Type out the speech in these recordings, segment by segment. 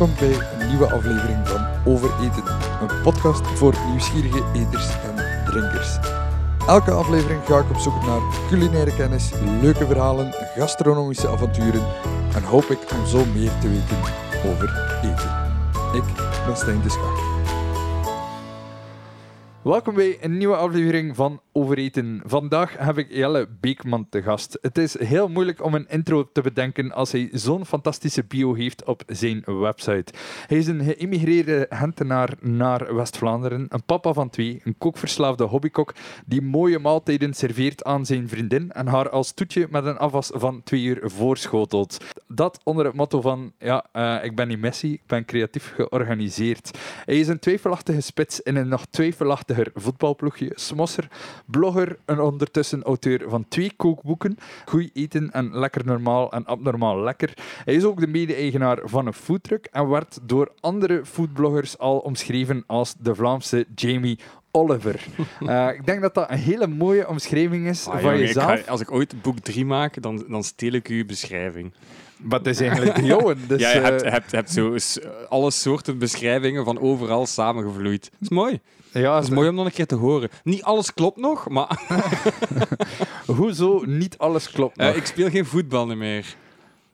Welkom bij een nieuwe aflevering van Overeten, een podcast voor nieuwsgierige eters en drinkers. Elke aflevering ga ik op zoek naar culinaire kennis, leuke verhalen, gastronomische avonturen en hoop ik om zo meer te weten over eten. Ik ben Stijn de Schacht. Welkom bij een nieuwe aflevering van Overeten. Vandaag heb ik Jelle Beekman te gast. Het is heel moeilijk om een intro te bedenken als hij zo'n fantastische bio heeft op zijn website. Hij is een geïmmigreerde Gentenaar naar West-Vlaanderen, een papa van twee, een kookverslaafde hobbykok die mooie maaltijden serveert aan zijn vriendin en haar als toetje met een afwas van twee uur voorschotelt. Dat onder het motto van, ja, uh, ik ben niet Messi, ik ben creatief georganiseerd. Hij is een twijfelachtige spits in een nog twijfelachtiger voetbalploegje, smosser, blogger en ondertussen auteur van twee kookboeken, Goed eten en Lekker normaal en Abnormaal lekker. Hij is ook de mede-eigenaar van een foodtruck en werd door andere foodbloggers al omschreven als de Vlaamse Jamie Oliver. Uh, ik denk dat dat een hele mooie omschrijving is Ah, van jongen, ik jezelf. ga- als ik ooit boek 3 maak, dan, dan steel ik uw beschrijving. Maar het is eigenlijk de jouwe. Dus, ja, je hebt, eh, hebt, hebt zo s- alle soorten beschrijvingen van overal samengevloeid. Dat is mooi. Ja, Dat is mooi om nog een keer te horen. Niet alles klopt nog, maar Hoezo niet alles klopt eh, nog? ik speel geen voetbal meer.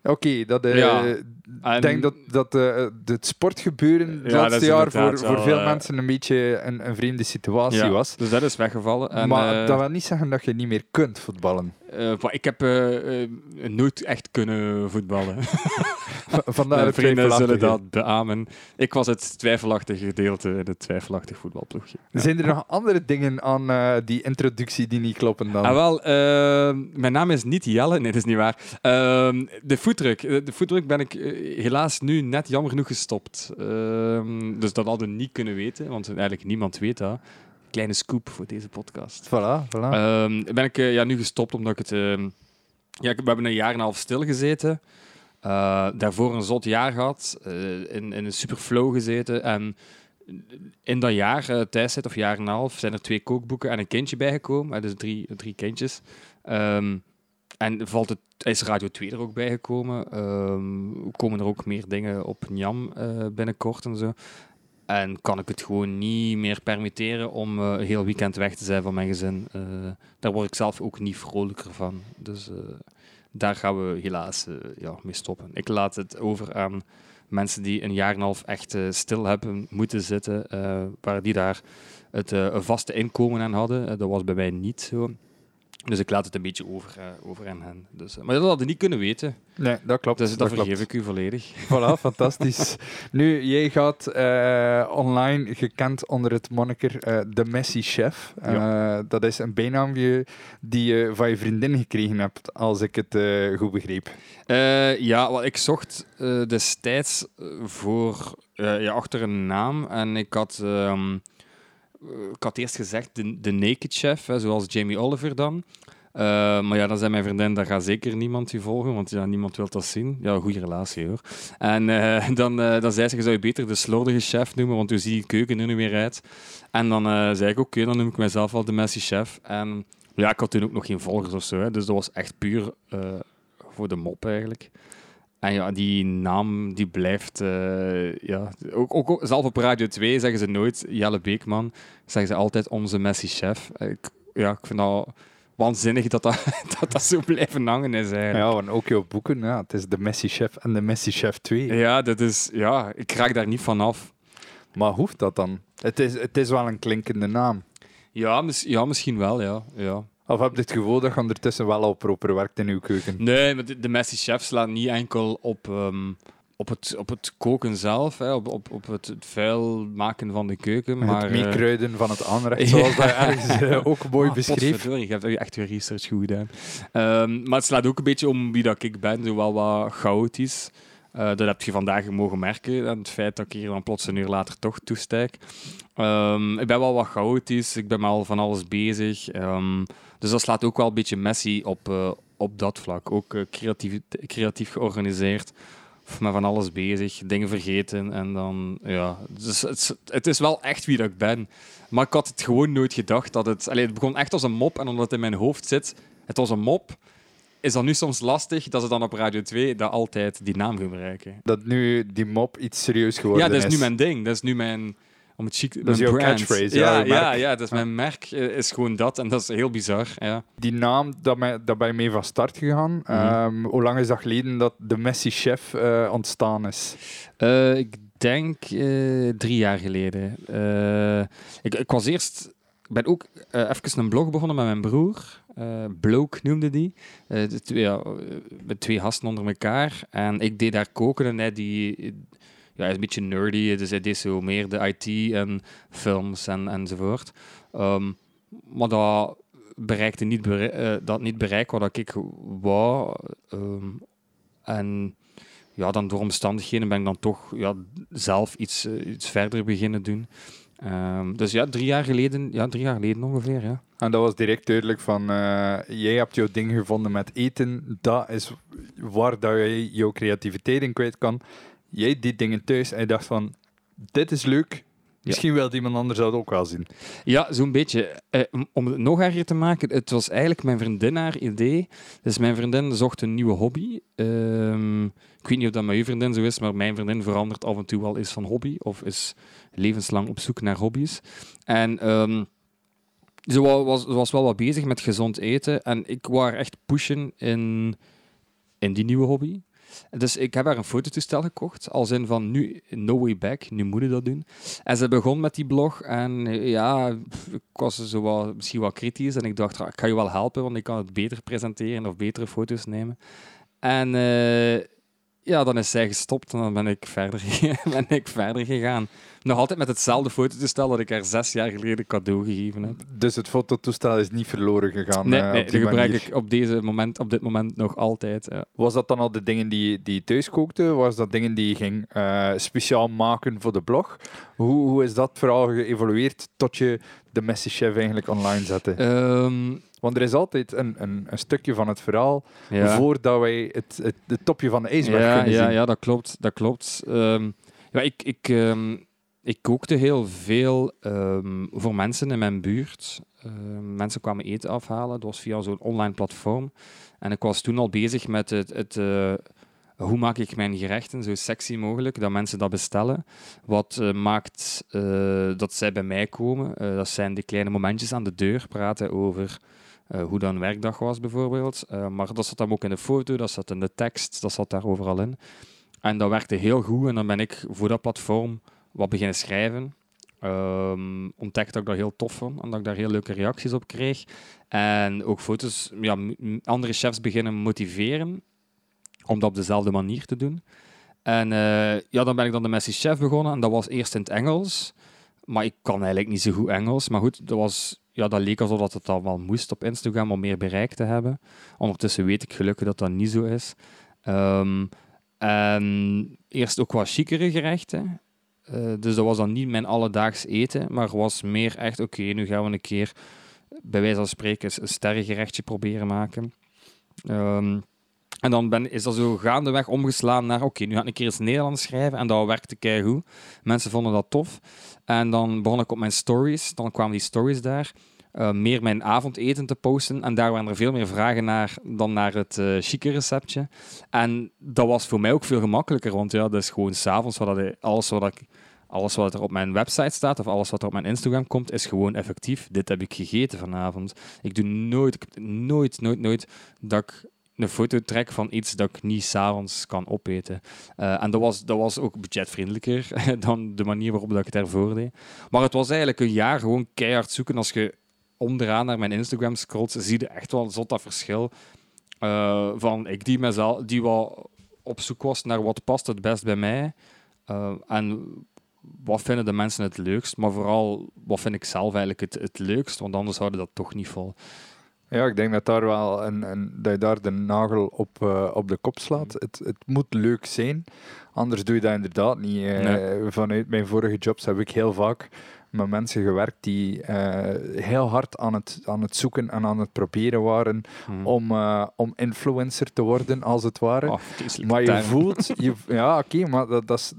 Oké, dat... eh, Ja. Ik En- denk dat, dat eh, het sportgebeuren het Ja, laatste jaar voor, voor veel mensen een beetje een, een vreemde situatie Ja, was. Dus dat is weggevallen. En, maar dat wil niet zeggen dat je niet meer kunt voetballen. Eh, ik heb eh, eh, nooit echt kunnen voetballen. Vandaar Mijn vrienden zullen dat beamen. Ik was het twijfelachtige gedeelte in het twijfelachtig voetbalploegje. Ja. Zijn er nog andere dingen aan die introductie die niet kloppen dan? Ah, wel, ehm, mijn naam is niet Jelle. Nee, dat is niet waar. Ehm, de. Eh, De foodtruck ben ik helaas nu net jammer genoeg gestopt. Ehm, dus dat hadden we niet kunnen weten, want eigenlijk niemand weet dat. Kleine scoop voor deze podcast. Voilà, voilà. Ehm, ben ik eh, ja, nu gestopt omdat ik het... ehm, ja, we hebben een jaar en een half stilgezeten. Eh daarvoor een zot jaar gehad. eh, in, in een super flow gezeten. En in dat jaar, eh tijdstijd of jaar en een half, zijn er twee kookboeken en een kindje bijgekomen. Dus drie, drie kindjes. Ehm, en valt het, is Radio 2 er ook bijgekomen. Ehm komen er ook meer dingen op Njam eh, binnenkort en zo. En kan ik het gewoon niet meer permitteren om een heel weekend weg te zijn van mijn gezin. Eh, daar word ik zelf ook niet vrolijker van. Dus eh, daar gaan we helaas ja, mee stoppen. Ik laat het over aan mensen die een jaar en een half echt stil hebben moeten zitten, waar die daar het vaste inkomen aan hadden. Dat was bij mij niet zo. Dus ik laat het een beetje over, eh, over aan hen. Dus, eh, maar dat hadden we niet kunnen weten. nee, dat klopt. Dus dat, dat vergeef klopt. ik u volledig. Voilà, fantastisch. nu, jij gaat eh, online gekend onder het moniker de Messi Chef. Dat is een bijnaamje die je van je vriendin gekregen hebt, als ik het goed begreep. Ja, wel, ik zocht destijds voor, ja, achter een naam en ik had, ehm, eh, ik had eerst gezegd de, de Naked Chef, hè, zoals Jamie Oliver dan. Eh, maar ja, dan zei mijn vriendin, dat gaat zeker niemand je volgen, want ja, niemand wil dat zien. Ja, goede relatie hoor. En eh, dan, eh, dan zei ze, je zou je beter de slordige chef noemen, want hoe ziet die keuken nu weer uit? En dan eh, zei ik, oké, dan noem ik mezelf al de Messi Chef. En ja, ik had toen ook nog geen volgers of zo, hè, dus dat was echt puur eh, voor de mop eigenlijk. En ja, die naam die blijft. eh, ja, ook, ook, zelf op Radio 2 zeggen ze nooit Jelle Beekman. Zeggen ze altijd onze Messi-chef. Eh, Ik, ja, ik vind dat waanzinnig dat dat, dat, dat zo blijven hangen is eigenlijk. Ja, en ook jouw boeken. Ja, het is de Messi Chef en de Messi Chef 2. Ja, dat is, ja, ik raak daar niet van af. Maar hoeft dat dan? Het is, het is wel een klinkende naam. Ja, mis- ja misschien wel, ja. ja. Of heb je het gevoel dat je ondertussen wel al proper werkt in uw keuken? Nee, maar de, de Messi-chef slaat niet enkel op, ehm, op, het, op het koken zelf, hè, op, op, op het, het vuil maken van de keuken. Maar, het eh, meekruiden van het aanrecht, zoals dat ergens eh, ook mooi Ah, beschreef. je hebt echt je research goed gedaan. Ehm, maar het slaat ook een beetje om wie dat ik ben, zo wel wat chaotisch. Eh, dat heb je vandaag mogen merken, het feit dat ik hier dan plots een uur later toch toestijk. Ehm, ik ben wel wat chaotisch, ik ben wel van alles bezig. Ehm, dus dat slaat ook wel een beetje messy op, eh, op dat vlak. Ook eh, creatief, creatief georganiseerd, met van alles bezig, dingen vergeten. En dan, ja, dus het, is- het is wel echt wie dat ik ben. Maar ik had het gewoon nooit gedacht dat het... Allee, het begon echt als een mop en omdat het in mijn hoofd zit, het was een mop. is dat nu soms lastig dat ze dan op Radio 2 dat altijd die naam gebruiken. Dat nu die mop iets serieus geworden Ja, is. dat is nu mijn ding. Dat is nu mijn... Om het chic, is mijn jouw brand. catchphrase, Ja, ja, ja, ja, dus mijn merk eh, is gewoon dat. En dat is heel bizar. Ja. Die naam, dat, mij, dat ben je mee van start gegaan. Mhm. Ehm, hoe lang is dat geleden dat de Messi-chef eh, ontstaan is? Eh, ik denk eh, drie jaar geleden. Eh, ik, ik was eerst... Ik ben ook even een blog begonnen met mijn broer. Eh Bloke noemde die. Eh, de twee, ja, met twee gasten onder elkaar. En ik deed daar koken en hij die... Ja, hij is een beetje nerdy, dus hij deed zo meer de IT en films en, enzovoort. Ehm, maar dat bereikte niet, eh, dat niet bereik wat ik wou. Ehm, en ja, dan door omstandigheden ben ik dan toch ja, zelf iets, eh, iets verder beginnen doen. Ehm, dus ja, drie jaar geleden, ja, drie jaar geleden ongeveer, ja. En dat was direct duidelijk van, eh, jij hebt jouw ding gevonden met eten. Dat is waar dat je jouw creativiteit in kwijt kan. Jij deed dingen thuis en je dacht van, dit is leuk. Misschien wil iemand anders dat ook wel zien. Ja, zo'n beetje. Eh, om- het nog erger te maken, het was eigenlijk mijn vriendin haar idee. Dus mijn vriendin zocht een nieuwe hobby. Ehm, ik weet niet of dat met uw vriendin zo is, maar mijn vriendin verandert af en toe wel eens van hobby. Of is levenslang op zoek naar hobby's. En ehm, ze wa- was, was wel wat bezig met gezond eten. En ik wou haar echt pushen in, in die nieuwe hobby. Dus ik heb haar een fototoestel gekocht, als in van nu, no way back, nu moet dat doen. En ze begon met die blog en ja, ik was zo misschien wat kritisch en ik dacht, ah, ik ga je wel helpen, want ik kan het beter presenteren of betere foto's nemen. En eh, ja, dan is zij gestopt en dan ben ik verder, ben ik verder gegaan. Nog altijd met hetzelfde fototoestel dat ik haar zes jaar geleden cadeau gegeven heb. Dus het fototoestel is niet verloren gegaan. Nee, eh, nee die gebruik manier. ik op, deze moment, op dit moment nog altijd. Ja. Was dat dan al de dingen die, die je thuis kookte? Was dat dingen die je ging eh, speciaal maken voor de blog? Hoe, hoe is dat vooral geëvolueerd tot je de Messi Chef eigenlijk online zette? Ehm, Want er is altijd een, een, een stukje van het verhaal ja. voordat wij het, het, het topje van de ijsberg ja, kunnen ja, zien. Ja, dat klopt. Dat klopt. Ehm, ja, ik, ik, ehm, ik kookte heel veel voor mensen in mijn buurt. Mensen kwamen eten afhalen. Dat was via zo'n online platform. En ik was toen al bezig met het... het eh, hoe maak ik mijn gerechten zo sexy mogelijk, dat mensen dat bestellen. Wat eh, maakt eh, dat zij bij mij komen. Eh, dat zijn die kleine momentjes aan de deur, praten over hoe dan werkdag was bijvoorbeeld. Maar dat zat dan ook in de foto, dat zat in de tekst, dat zat daar overal in. En dat werkte heel goed en dan ben ik voor dat platform wat beginnen schrijven. Ehm ontdekte dat ik dat heel tof vond en dat ik daar heel leuke reacties op kreeg. En ook foto's, ja, andere chefs beginnen motiveren om dat op dezelfde manier te doen. En eh, ja, dan ben ik dan de Messi Chef begonnen en dat was eerst in het Engels. Maar ik kan eigenlijk niet zo goed Engels. Maar goed, dat, was, ja, dat leek alsof dat het dan wel moest op Instagram om meer bereik te hebben. Ondertussen weet ik gelukkig dat dat niet zo is. Ehm, en eerst ook wat chicere gerechten. Eh, dus dat was dan niet mijn alledaags eten, maar was meer echt, oké, nu gaan we een keer, bij wijze van spreken, een sterrengerechtje proberen maken. Ehm, en dan ben, is dat zo gaandeweg omgeslaan naar, oké, nu ga ik een keer eens Nederlands schrijven. En dat werkte keigoed. Mensen vonden dat tof. En dan begon ik op mijn stories. Dan kwamen die stories daar. eh, meer mijn avondeten te posten. En daar waren er veel meer vragen naar dan naar het eh chique receptje. En dat was voor mij ook veel gemakkelijker. Want ja, dat is gewoon s'avonds alles wat alles wat er op mijn website staat of alles wat er op mijn Instagram komt, is gewoon effectief. Dit heb ik gegeten vanavond. Ik doe nooit, ik nooit, nooit, nooit dat ik een foto trek van iets dat ik niet s'avonds kan opeten. Eh, en dat was, dat was ook budgetvriendelijker dan de manier waarop dat ik het ervoor deed. Maar het was eigenlijk een jaar gewoon keihard zoeken. Als je onderaan naar mijn Instagram scrolt, zie je echt wel zot dat verschil. eh, van ik die, mezelf, die wat op zoek was naar wat past het best bij mij. Eh, en wat vinden de mensen het leukst, maar vooral wat vind ik zelf eigenlijk het, het leukst, want anders houden dat toch niet vol. Ja, ik denk dat, daar wel een, een, dat je daar de nagel op, eh, op de kop slaat. Het, het moet leuk zijn, anders doe je dat inderdaad niet. Eh, Nee. Vanuit mijn vorige jobs heb ik heel vaak met mensen gewerkt die eh, heel hard aan het, aan het zoeken en aan het proberen waren Hm. om, eh, om influencer te worden, als het ware. Oh, Maar je voelt, je, ja oké, maar dat, dat is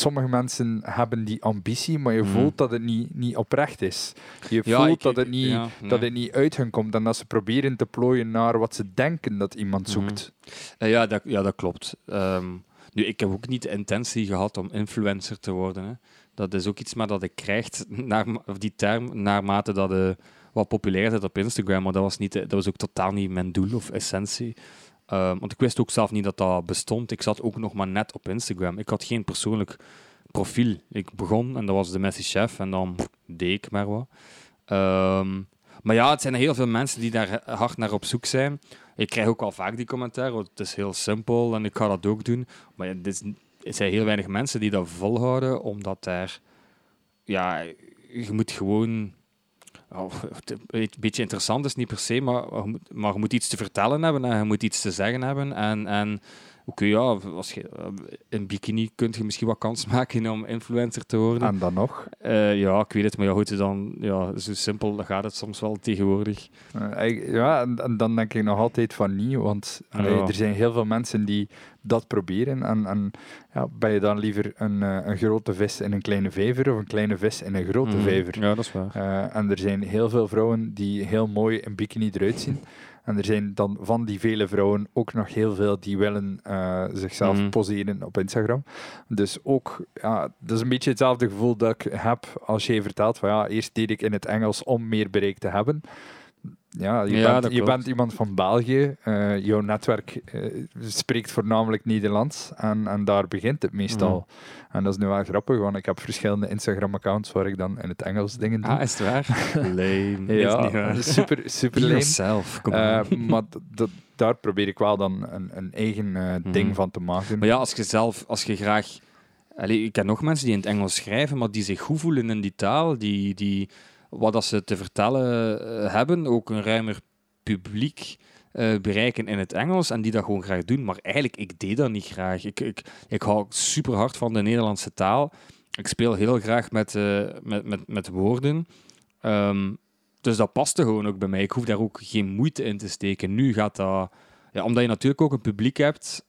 sommige mensen hebben die ambitie, maar je Mhm. voelt dat het niet, niet oprecht is. Je Ja, voelt ik- dat, het niet, ja, dat het niet uit hen komt en dat ze proberen te plooien naar wat ze denken dat iemand Mhm. zoekt. Eh, ja, dat, ja, dat klopt. Ehm, nu, ik heb ook niet de intentie gehad om influencer te worden. Hè. Dat is ook iets maar dat ik krijgt, naar, of die term, naarmate dat je wat populair wordt op Instagram. Maar dat was, niet, de- dat was ook totaal niet mijn doel of essentie. Ehm, want ik wist ook zelf niet dat dat bestond. Ik zat ook nog maar net op Instagram. Ik had geen persoonlijk profiel. Ik begon en dat was de Messi Chef en dan deed ik maar wat. Ehm, maar ja, het zijn heel veel mensen die daar hard naar op zoek zijn. Ik krijg ook al vaak die commentaar, het is heel simpel en ik ga dat ook doen. Maar dit is, er zijn heel weinig mensen die dat volhouden, omdat daar... Ja, je moet gewoon... oh, het een beetje interessant is niet per se, maar maar je moet iets te vertellen hebben en je moet iets te zeggen hebben. En, en oké, ja, als je, eh, in bikini kun je misschien wat kans maken om influencer te worden. En dan nog. Eh, ja, ik weet het, maar ja, goed, dan, ja, zo simpel gaat het soms wel tegenwoordig. Eh, ja, en, dan denk ik nog altijd van niet, want Ja. er zijn heel veel mensen die dat proberen. En, en ja, ben je dan liever een, een grote vis in een kleine vijver of een kleine vis in een grote Mhm. vijver? Ja, dat is waar. En er zijn heel veel vrouwen die heel mooi in bikini eruit zien. En er zijn dan van die vele vrouwen ook nog heel veel die willen eh, zichzelf Mhm. poseren op Instagram. Dus ook, ja, dat is een beetje hetzelfde gevoel dat ik heb als jij vertelt van ja, eerst deed ik in het Engels om meer bereik te hebben. Ja, je, Ja, bent, je iemand van België. eh, jouw netwerk eh, spreekt voornamelijk Nederlands. En, en daar begint het meestal. Mhm. En dat is nu wel grappig, want ik heb verschillende Instagram-accounts waar ik dan in het Engels dingen doe. Ah, is het waar? Lame. Is niet Ja, waar. super, super lame. yourself, kom Eh, maar dat- daar probeer ik wel dan een, een eigen eh, ding Mhm. van te maken. Maar ja, als je zelf, als je graag... Allee, ik ken nog mensen die in het Engels schrijven, maar die zich goed voelen in die taal, die, die wat dat ze te vertellen eh, hebben, ook een ruimer publiek eh, bereiken in het Engels en die dat gewoon graag doen. Maar eigenlijk, ik deed dat niet graag. Ik, ik, ik hou super hard van de Nederlandse taal. Ik speel heel graag met, eh, met, met, met woorden. Ehm, dus dat paste gewoon ook bij mij. Ik hoef daar ook geen moeite in te steken. Nu gaat dat... Ja, omdat je natuurlijk ook een publiek hebt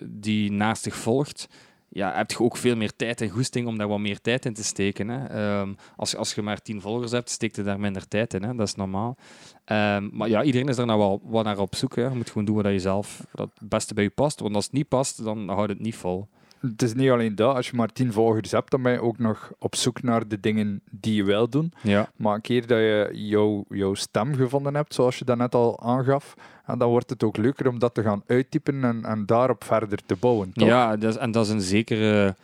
die naast zich volgt, ja, heb je ook veel meer tijd en goesting om daar wat meer tijd in te steken. Hè. Ehm, als, als je maar tien volgers hebt, steekt je daar minder tijd in. Hè. Dat is normaal. Ehm, maar ja, iedereen is daar nou wel wat naar op zoek. Hè. Je moet gewoon doen wat je zelf het beste bij je past. Want als het niet past, dan houdt het niet vol. Het is niet alleen dat, als je maar tien volgers hebt, dan ben je ook nog op zoek naar de dingen die je wil doen. Ja. Maar een keer dat je jouw, jouw stem gevonden hebt, zoals je dat net al aangaf, en dan wordt het ook leuker om dat te gaan uittypen en, en daarop verder te bouwen. Toch? Ja, dat is, en dat is een zekere...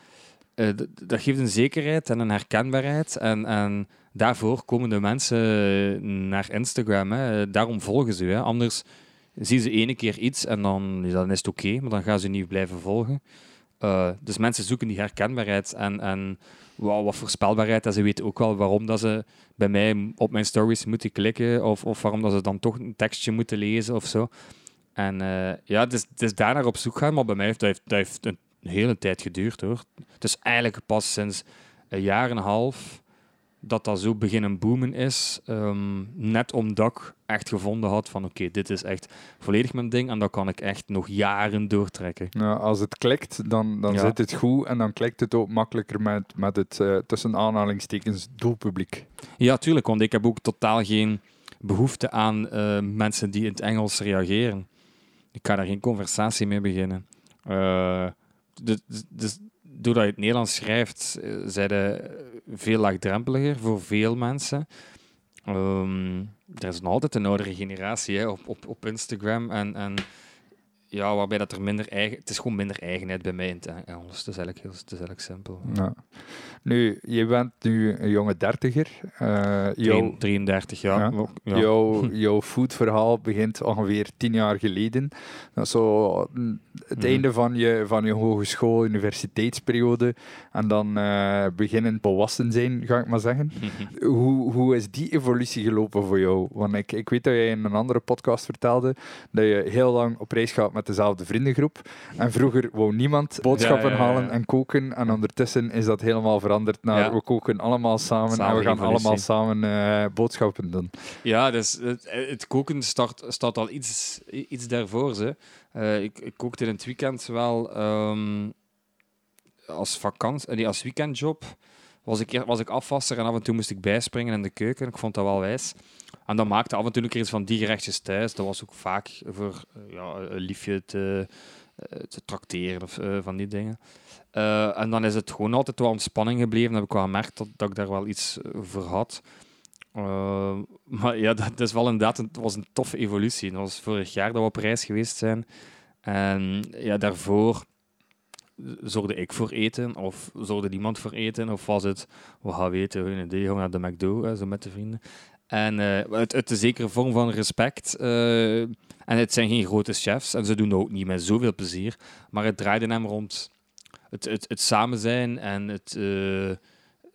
eh, dat geeft een zekerheid en een herkenbaarheid. En, en daarvoor komen de mensen naar Instagram. Hè. Daarom volgen ze. Hè. Anders zien ze ene keer iets en dan, dan is het oké, maar dan gaan ze niet blijven volgen. Eh, dus mensen zoeken die herkenbaarheid en, en wat, wat voorspelbaarheid. En ze weten ook wel waarom dat ze bij mij op mijn stories moeten klikken of, of waarom dat ze dan toch een tekstje moeten lezen of zo. En eh, ja, het is, het is daar naar op zoek gaan, maar bij mij heeft dat heeft, dat heeft een hele tijd geduurd hoor. Het is eigenlijk pas sinds een jaar en een half dat dat zo beginnen boomen is. Ehm, net omdat ik echt gevonden had van oké, dit is echt volledig mijn ding en dat kan ik echt nog jaren doortrekken. Ja, als het klikt, dan, dan Ja. zit het goed en dan klikt het ook makkelijker met, met het eh, tussen aanhalingstekens doelpubliek. Ja, tuurlijk, want ik heb ook totaal geen behoefte aan eh, mensen die in het Engels reageren. Ik ga daar geen conversatie mee beginnen. Eh, dus, dus doordat je het Nederlands schrijft, eh, zijn je veel laagdrempeliger voor veel mensen. Ehm, er is nog altijd een oudere generatie op, op, op Instagram. En, en ja, waarbij dat er minder eigen... Het is gewoon minder eigenheid bij mij in het Engels. Het is eigenlijk, heel, het is eigenlijk simpel. Ja. Nu, je bent nu een jonge dertiger. Eh, jouw, 33 jaar. Ja. Jouw, jouw foodverhaal begint ongeveer tien jaar geleden. Dat is zo mm, het Mhm. einde van je, van je hogeschool, universiteitsperiode. En dan eh, beginnen volwassen zijn, ga ik maar zeggen. Hoe, hoe is die evolutie gelopen voor jou? Want ik, ik weet dat jij in een andere podcast vertelde dat je heel lang op reis gaat met dezelfde vriendengroep. En vroeger wou niemand boodschappen Ja, ja, ja, ja. halen en koken. En ondertussen is dat helemaal veranderd naar we koken allemaal samen, Samen en we gaan evolutie. allemaal samen eh, boodschappen doen. Ja, dus het, het koken start, staat al iets, iets daarvoor. Ze. Eh, ik, ik kookte in het weekend wel ehm, als vakantie, nee, als weekendjob was ik, was ik afwasser en af en toe moest ik bijspringen in de keuken. Ik vond dat wel wijs. En dan maakte af en toe iets van die gerechtjes thuis. Dat was ook vaak voor eh, ja, een liefje te, eh, te tracteren of uh, van die dingen. En dan is het gewoon altijd wel ontspanning gebleven. heb ik wel gemerkt dat, dat ik daar wel iets voor had. Maar ja, dat is wel inderdaad een, was een toffe evolutie. Dat was vorig jaar dat we op reis geweest zijn. En ja, daarvoor zorgde ik voor eten, of zorgde iemand voor eten, of was het, we gaan weten, idee, gaan naar de McDo, zo met de vrienden. En uh, het, is een zekere vorm van respect. Uh, en het zijn geen grote chefs, en ze doen ook niet met zoveel plezier. Maar het draaide hem rond het, het, het samen zijn en het uh,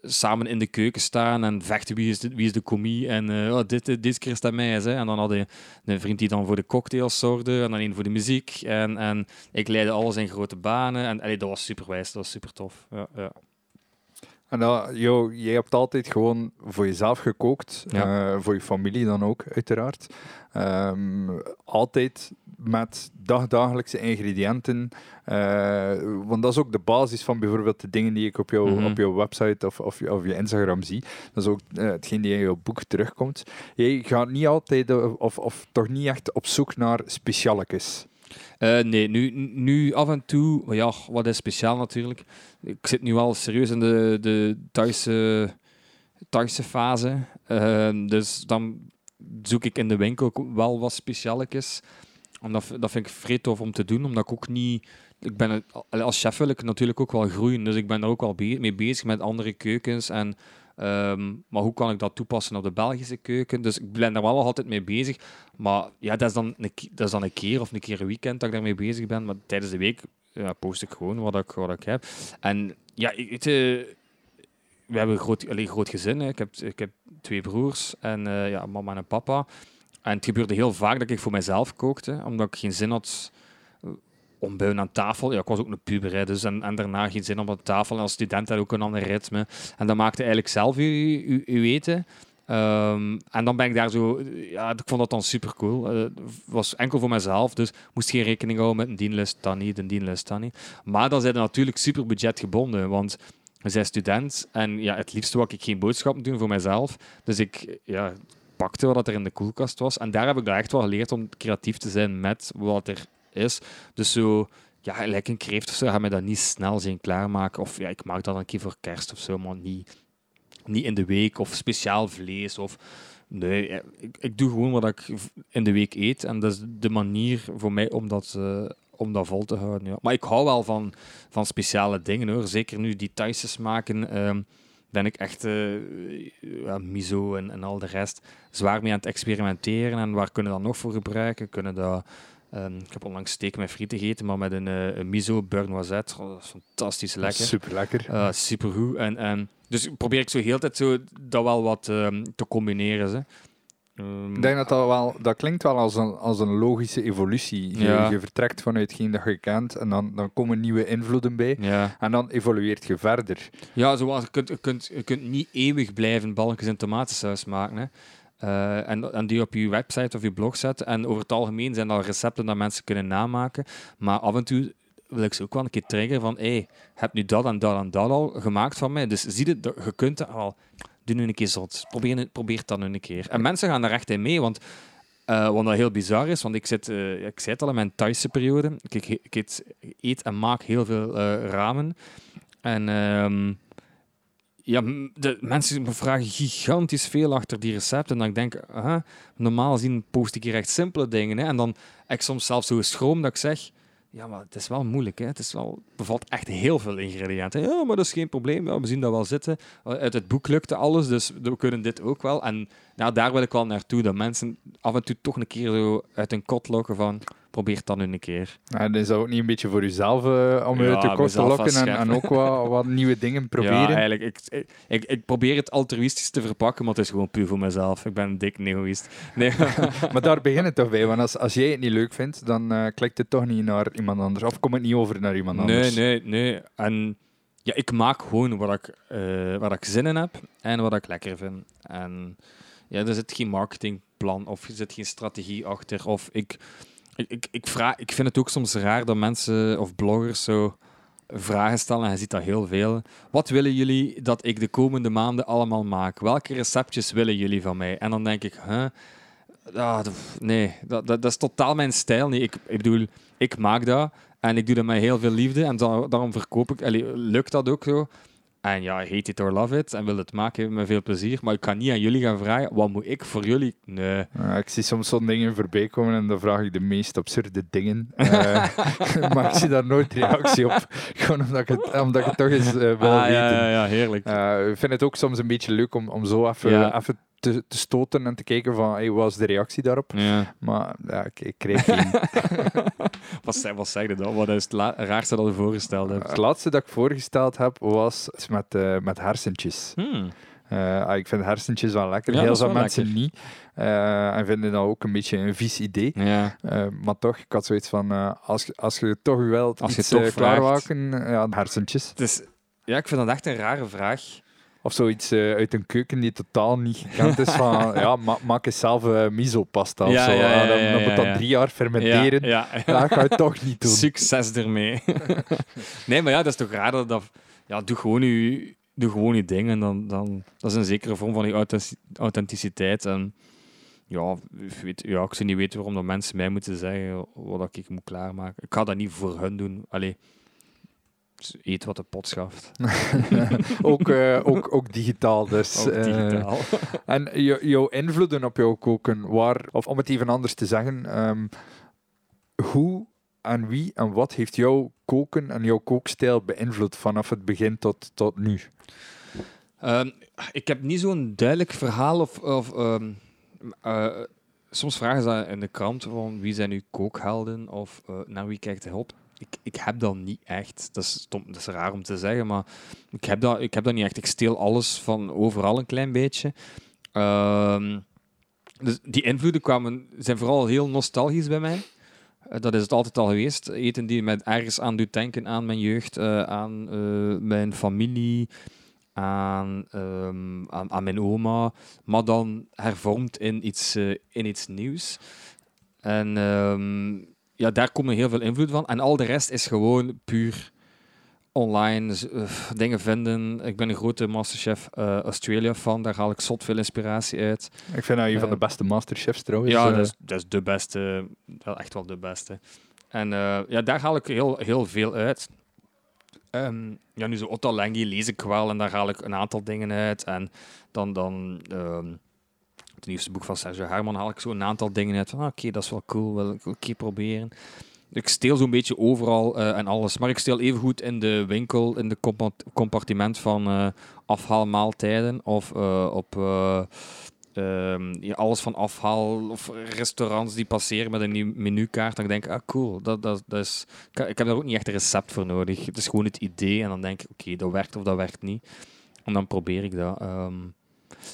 samen in de keuken staan en vechten wie is de, wie is de comie en oh, dit, dit keer is dat mij. Hè. En dan had je een vriend die dan voor de cocktails zorgde en dan een voor de muziek. En, en ik leidde alles in grote banen. En allee, dat was super wijs, dat was super tof. Ja, ja. En yo, jij hebt altijd gewoon voor jezelf gekookt, ja. uh, voor je familie dan ook, uiteraard. Um, altijd met dagdagelijkse ingrediënten. Uh, want dat is ook de basis van bijvoorbeeld de dingen die ik op, jou, mm -hmm. op jouw website of, of, of, je Instagram zie. Dat is ook uh, hetgeen die in jouw boek terugkomt. Je gaat niet altijd, of, of toch niet echt op zoek naar specialekes. Uh, nee, nu, nu af en toe, ja, wat is speciaal natuurlijk. Ik zit nu al serieus in de, de Thaise, fase. Uh, dus dan zoek ik in de winkel wel wat specialetjes. En dat, vind ik vrij tof om te doen, omdat ik ook niet... Ik ben, als chef wil ik natuurlijk ook wel groeien, dus ik ben er ook wel mee bezig met andere keukens en Um, maar hoe kan ik dat toepassen op de Belgische keuken? Dus ik ben daar wel altijd mee bezig. Maar ja, dat is, dan een, dat is dan een keer of een keer een weekend dat ik daarmee bezig ben. Maar tijdens de week ja, post ik gewoon wat ik, wat ik heb. En ja, uh, we hebben een groot, allee, groot gezin. Hè. Ik, heb, ik heb twee broers en uh, ja, mama en papa. En het gebeurde heel vaak dat ik voor mezelf kookte, omdat ik geen zin had ontbouwen aan tafel. Ja, ik was ook een puber, dus en, en daarna geen zin op een tafel. En als student had ook een ander ritme. En dan maakte eigenlijk zelf uw, uw, eten. Um, en dan ben ik daar zo, ja, ik vond dat dan super cool. Het uh, was enkel voor mezelf, dus moest geen rekening houden met een dienlist, dan niet, een dienlist, dan niet. Maar dan zijn ze natuurlijk super budgetgebonden, want we zijn student en ja, het liefste wou ik geen boodschappen doen voor mezelf. Dus ik ja, pakte wat er in de koelkast was. En daar heb ik daar echt wel geleerd om creatief te zijn met wat er is. Dus zo, ja, lijkt een kreeft of zo, ga me dat niet snel zien klaarmaken. Of ja, ik maak dat een keer voor kerst of zo, maar niet, niet in de week of speciaal vlees. Of, nee, ik, ik doe gewoon wat ik in de week eet. En dat is de manier voor mij om dat, uh, om dat vol te houden. Ja. Maar ik hou wel van, van speciale dingen hoor. Zeker nu die thuisjes maken. Um, ben ik echt uh, miso en, en al de rest zwaar mee aan het experimenteren. En waar kunnen we dat nog voor gebruiken? Kunnen dat Um, ik heb onlangs steak met frieten gegeten, maar met een, uh, een miso beurre noisette. Oh, dat is fantastisch lekker. Super lekker. Uh, super goed. En, en, dus probeer ik zo heel tijd zo dat wel wat um, te combineren. Hè. Um, ik denk dat dat wel, dat klinkt wel als een, als een logische evolutie. Je, ja. je vertrekt vanuit hetgeen dat je kent en dan, dan komen nieuwe invloeden bij. Ja. En dan evolueert je verder. Ja, zoals je kunt, je kunt, je kunt niet eeuwig blijven balkjes en tomatensaus maken. Hè. Uh, en, die op je website of je blog zetten. En over het algemeen zijn dat recepten dat mensen kunnen namaken. Maar af en toe wil ik ze ook wel een keer triggeren van hey, heb nu dat en dat en dat al gemaakt van mij. Dus zie je, je kunt het al. Doe nu een keer zot. Probeer, het dan nu een keer. En mensen gaan daar echt in mee, want uh, wat heel bizar is, want ik, zit, uh, ik zei het al in mijn Thaise periode. Ik, eet, en maak heel veel ramen. En um, ja, de mensen vragen gigantisch veel achter die recepten. En dan denk ik, uh, normaal gezien post ik hier echt simpele dingen. Hè. En dan ik soms zelfs zo schroom dat ik zeg, ja, maar het is wel moeilijk. Hè. Het is wel, bevat echt heel veel ingrediënten. Ja, maar dat is geen probleem. Ja, we zien dat wel zitten. Uit het boek lukte alles, dus we kunnen dit ook wel. En nou, daar wil ik wel naartoe, dat mensen af en toe toch een keer zo uit een kot lokken van probeer het dan een keer. Dan is dat ook niet een beetje voor jezelf uh, om je ja, te kosten lokken en, en, ook wat, wat, nieuwe dingen proberen? Ja, eigenlijk. Ik, ik, ik, probeer het altruïstisch te verpakken, maar het is gewoon puur voor mezelf. Ik ben een dik egoïst. Nee. maar daar begint het toch bij, want als, als jij het niet leuk vindt, dan uh, klikt het toch niet naar iemand anders. Of komt het niet over naar iemand anders? Nee, nee, nee. En ja, ik maak gewoon wat ik, uh, wat ik zin in heb en wat ik lekker vind. En ja, er zit geen marketingplan of er zit geen strategie achter. Of ik ik, ik, vraag, ik vind het ook soms raar dat mensen of bloggers zo vragen stellen en je ziet dat heel veel. Wat willen jullie dat ik de komende maanden allemaal maak? Welke receptjes willen jullie van mij? En dan denk ik, huh? Ah, nee, dat, dat, dat is totaal mijn stijl. Nee, ik, ik bedoel, ik maak dat en ik doe dat met heel veel liefde en da- daarom verkoop ik, allee, lukt dat ook zo. En ja, hate it or love it en wil het maken met veel plezier. Maar ik kan niet aan jullie gaan vragen, wat moet ik voor jullie? Nee. Ja, ik zie soms zo'n dingen voorbij komen en dan vraag ik de meest absurde dingen. Eh, maar ik zie daar nooit reactie op. Gewoon omdat ik het, omdat ik het toch eens eh, wil Ah, weten. ja, ja, ja, heerlijk. Eh, ik vind het ook soms een beetje leuk om, om zo even, te, te stoten en te kijken van hey, wat is de reactie daarop. Maar ja, ik, ik kreeg geen. Wat, zeg, wat zeg je dan? Wat is het raarste dat je voorgesteld hebt? Het laatste dat ik voorgesteld heb was met, eh, met hersentjes. Hmm. Eh, ah, ik vind hersentjes wel lekker. Ja, Heel veel mensen lekker. niet. Eh, en vinden dat ook een beetje een vies idee. Ja. Maar toch, ik had zoiets van, als, je- als je toch wilt Als je iets toch klaarmaken, ja, hersentjes. Is, ja, ik vind dat echt een rare vraag. Of zoiets eh, uit een keuken die totaal niet gekend is van, ja, ma maak eens zelf eh, miso-pasta of zo. ja, Ah, dan, moet dat drie jaar fermenteren. Dat ga je toch niet doen. Succes ermee. nee, maar ja, dat is toch raar dat... dat ja, doe gewoon je, doe gewoon je ding en dan, dan... Dat is een zekere vorm van je authentic- authenticiteit. En ja, ik weet, ja, ik zou niet weten waarom dat mensen mij moeten zeggen wat ik moet klaarmaken. Ik ga dat niet voor hun doen. Allee, eet wat de pot schaft. ook, eh, ook, ook digitaal dus. Ook eh, digitaal. En jouw invloeden op jouw koken, waar, of om het even anders te zeggen, ehm, hoe en wie en wat heeft jouw koken en jouw kookstijl beïnvloed vanaf het begin tot, tot nu? Ehm, ik heb niet zo'n duidelijk verhaal of... of ehm, eh, soms vragen ze dat in de krant van wie zijn uw kookhelden of naar wie kijkt hij op. Ik, ik heb dat niet echt. Dat is, stom, dat is raar om te zeggen, maar ik heb, dat, ik heb dat niet echt. Ik steel alles van overal een klein beetje. Ehm, dus die invloeden kwamen, zijn vooral heel nostalgisch bij mij. Eh, dat is het altijd al geweest. Eten die mij ergens aan doet denken aan mijn jeugd, eh, aan eh, mijn familie, aan, ehm, aan, aan mijn oma, maar dan hervormd in iets, in iets nieuws. En ehm, ja, daar komen heel veel invloed van. En al de rest is gewoon puur online eh, dingen vinden. Ik ben een grote Masterchef eh, Australia fan. Daar haal ik zot veel inspiratie uit. Ik vind dat een van de Eh, beste masterchefs trouwens. Ja, dat is, dat is de beste. Wel echt wel de beste. En ja, daar haal ik heel, heel veel uit. Ehm, ja, nu zo Ottolenghi lees ik wel en daar haal ik een aantal dingen uit. En dan, dan ehm, het nieuwste boek van Sergio Herman haal ik zo een aantal dingen uit. Van, ah, oké, dat is wel cool, wil ik een keer proberen. Ik steel zo'n beetje overal eh, en alles. Maar ik steel evengoed in de winkel, in de compa- compartiment van eh, afhaalmaaltijden of eh, op... eh, Ehm, alles van afhaal of restaurants die passeren met een nieuw menukaart. Dan denk ik, ah cool, dat, dat, dat is, ik, ik heb daar ook niet echt een recept voor nodig. Het is gewoon het idee en dan denk ik, oké, dat werkt of dat werkt niet. En dan probeer ik dat. Ehm,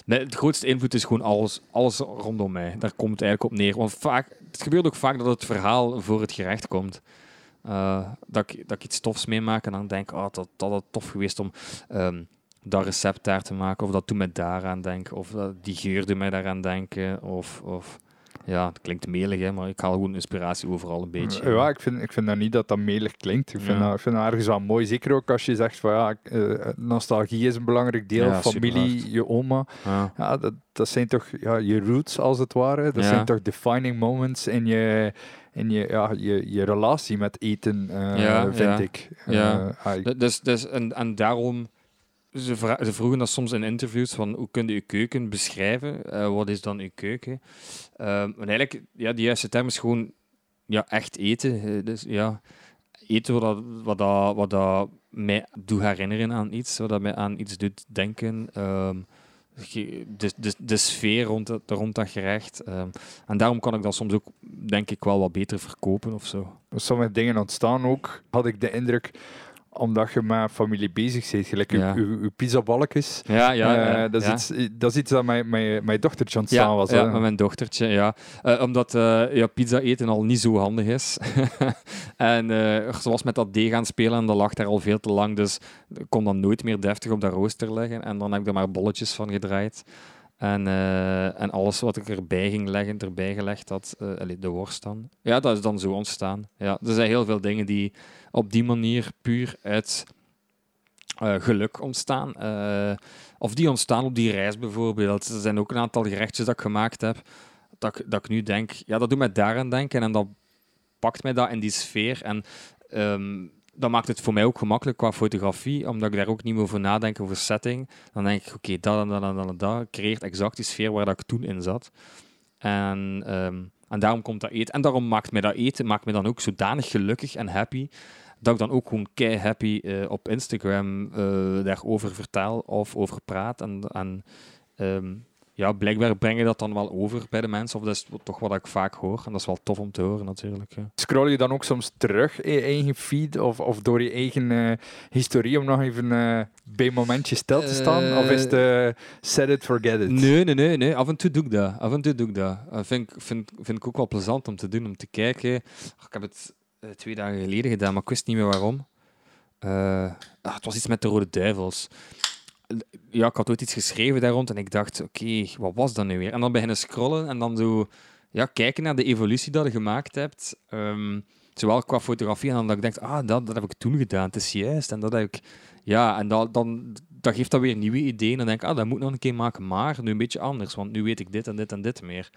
nee, de grootste invloed is gewoon alles, alles rondom mij. Daar komt het eigenlijk op neer. Want vaak, het gebeurt ook vaak dat het verhaal voor het gerecht komt. Eh, dat, ik, dat ik iets tofs meemaak en dan denk ik, ah, dat, dat tof geweest om ehm, dat recept daar te maken. Of dat doet mij daaraan denken. Of die geur doet mij daaraan denken. Of, of ja, het klinkt melig, hè, maar ik haal gewoon inspiratie overal een beetje. Ja, ik vind, ik vind dat niet dat dat melig klinkt. Ik vind, Ja. dat, ik vind dat ergens wel mooi. Zeker ook als je zegt van ja, eh, nostalgie is een belangrijk deel. Ja, Familie, je oma. Ja. Dat, dat zijn toch ja, je roots als het ware. Dat zijn toch defining moments in je, in je, ja, je, je relatie met eten, eh, vind ik. Ja. Eh, Dus, dus, en, en daarom, ze, ze vroegen dat soms in interviews, van hoe kun je je keuken beschrijven? Eh, wat is dan uw keuken? Ehm, en eigenlijk, ja, de juiste term is gewoon ja, echt eten. Eh, dus, ja, eten wat, dat, wat, dat, wat dat mij doet herinneren aan iets, wat dat mij aan iets doet denken. Ehm, de, de, de sfeer rond, het, rond dat gerecht. Ehm, en daarom kan ik dat soms ook, denk ik, wel wat beter verkopen of zo. sommige dingen ontstaan ook, had ik de indruk, omdat je met familie bezig bent, gelijk Ja. je pizzaballetjes. Ja, ja, Eh, ja, dat, is ja. iets, dat is iets dat mijn, mijn, mijn dochtertje ontstaan Ja, was. ja hè. mijn dochtertje, ja. Eh, omdat eh, ja, pizza eten al niet zo handig is. en ze was met dat deeg gaan spelen en dat lag daar al veel te lang, dus ik kon dan nooit meer deftig op dat rooster leggen. En dan heb ik er maar bolletjes van gedraaid. En, eh, en alles wat ik erbij ging leggen, erbij gelegd had, eh, de worst dan. Ja, dat is dan zo ontstaan. Ja, er zijn heel veel dingen die op die manier puur uit eh, geluk ontstaan. Of die ontstaan op die reis bijvoorbeeld. Er zijn ook een aantal gerechtjes dat ik gemaakt heb, dat ik, dat ik nu denk, ja, dat doet mij daaraan denken en dat pakt mij dat in die sfeer. En ehm, dat maakt het voor mij ook gemakkelijk qua fotografie, omdat ik daar ook niet meer over nadenk over setting. Dan denk ik, oké, dat en dat en dat en dat creëert exact die sfeer waar dat ik toen in zat. En, ehm, en daarom komt dat eten. En daarom maakt mij dat eten maakt mij dan ook zodanig gelukkig en happy, dat ik dan ook gewoon kei happy uh, op Instagram uh, daarover vertel of over praat. En, en um, ja, blijkbaar breng je dat dan wel over bij de mensen. Of dat is toch wat ik vaak hoor. En dat is wel tof om te horen natuurlijk. Ja. Scroll je dan ook soms terug in je eigen feed of, of door je eigen uh, historie om nog even uh, bij momentjes stil te staan? Uh, of is het uh, set it, forget it? Nee, nee, nee, nee. Af en toe doe ik dat. Af en toe doe ik dat. Vind, vind, vind ik ook wel plezant om te doen, om te kijken. ik heb het twee dagen geleden gedaan, maar ik wist niet meer waarom. Ah, het was iets met de Rode Duivels ja, ik had ooit iets geschreven daar rond en ik dacht, oké, wat was dat nu weer? En dan beginnen scrollen en dan zo ja, kijken naar de evolutie dat je gemaakt hebt. Um, zowel qua fotografie en dan dat ik denk, ah, dat, dat heb ik toen gedaan, het is juist. En dat heb ik, ja, en dat, dan, dat geeft dan weer nieuwe ideeën. Dan denk ik, ah, dat moet ik nog een keer maken, maar nu een beetje anders, want nu weet ik dit en dit en dit meer.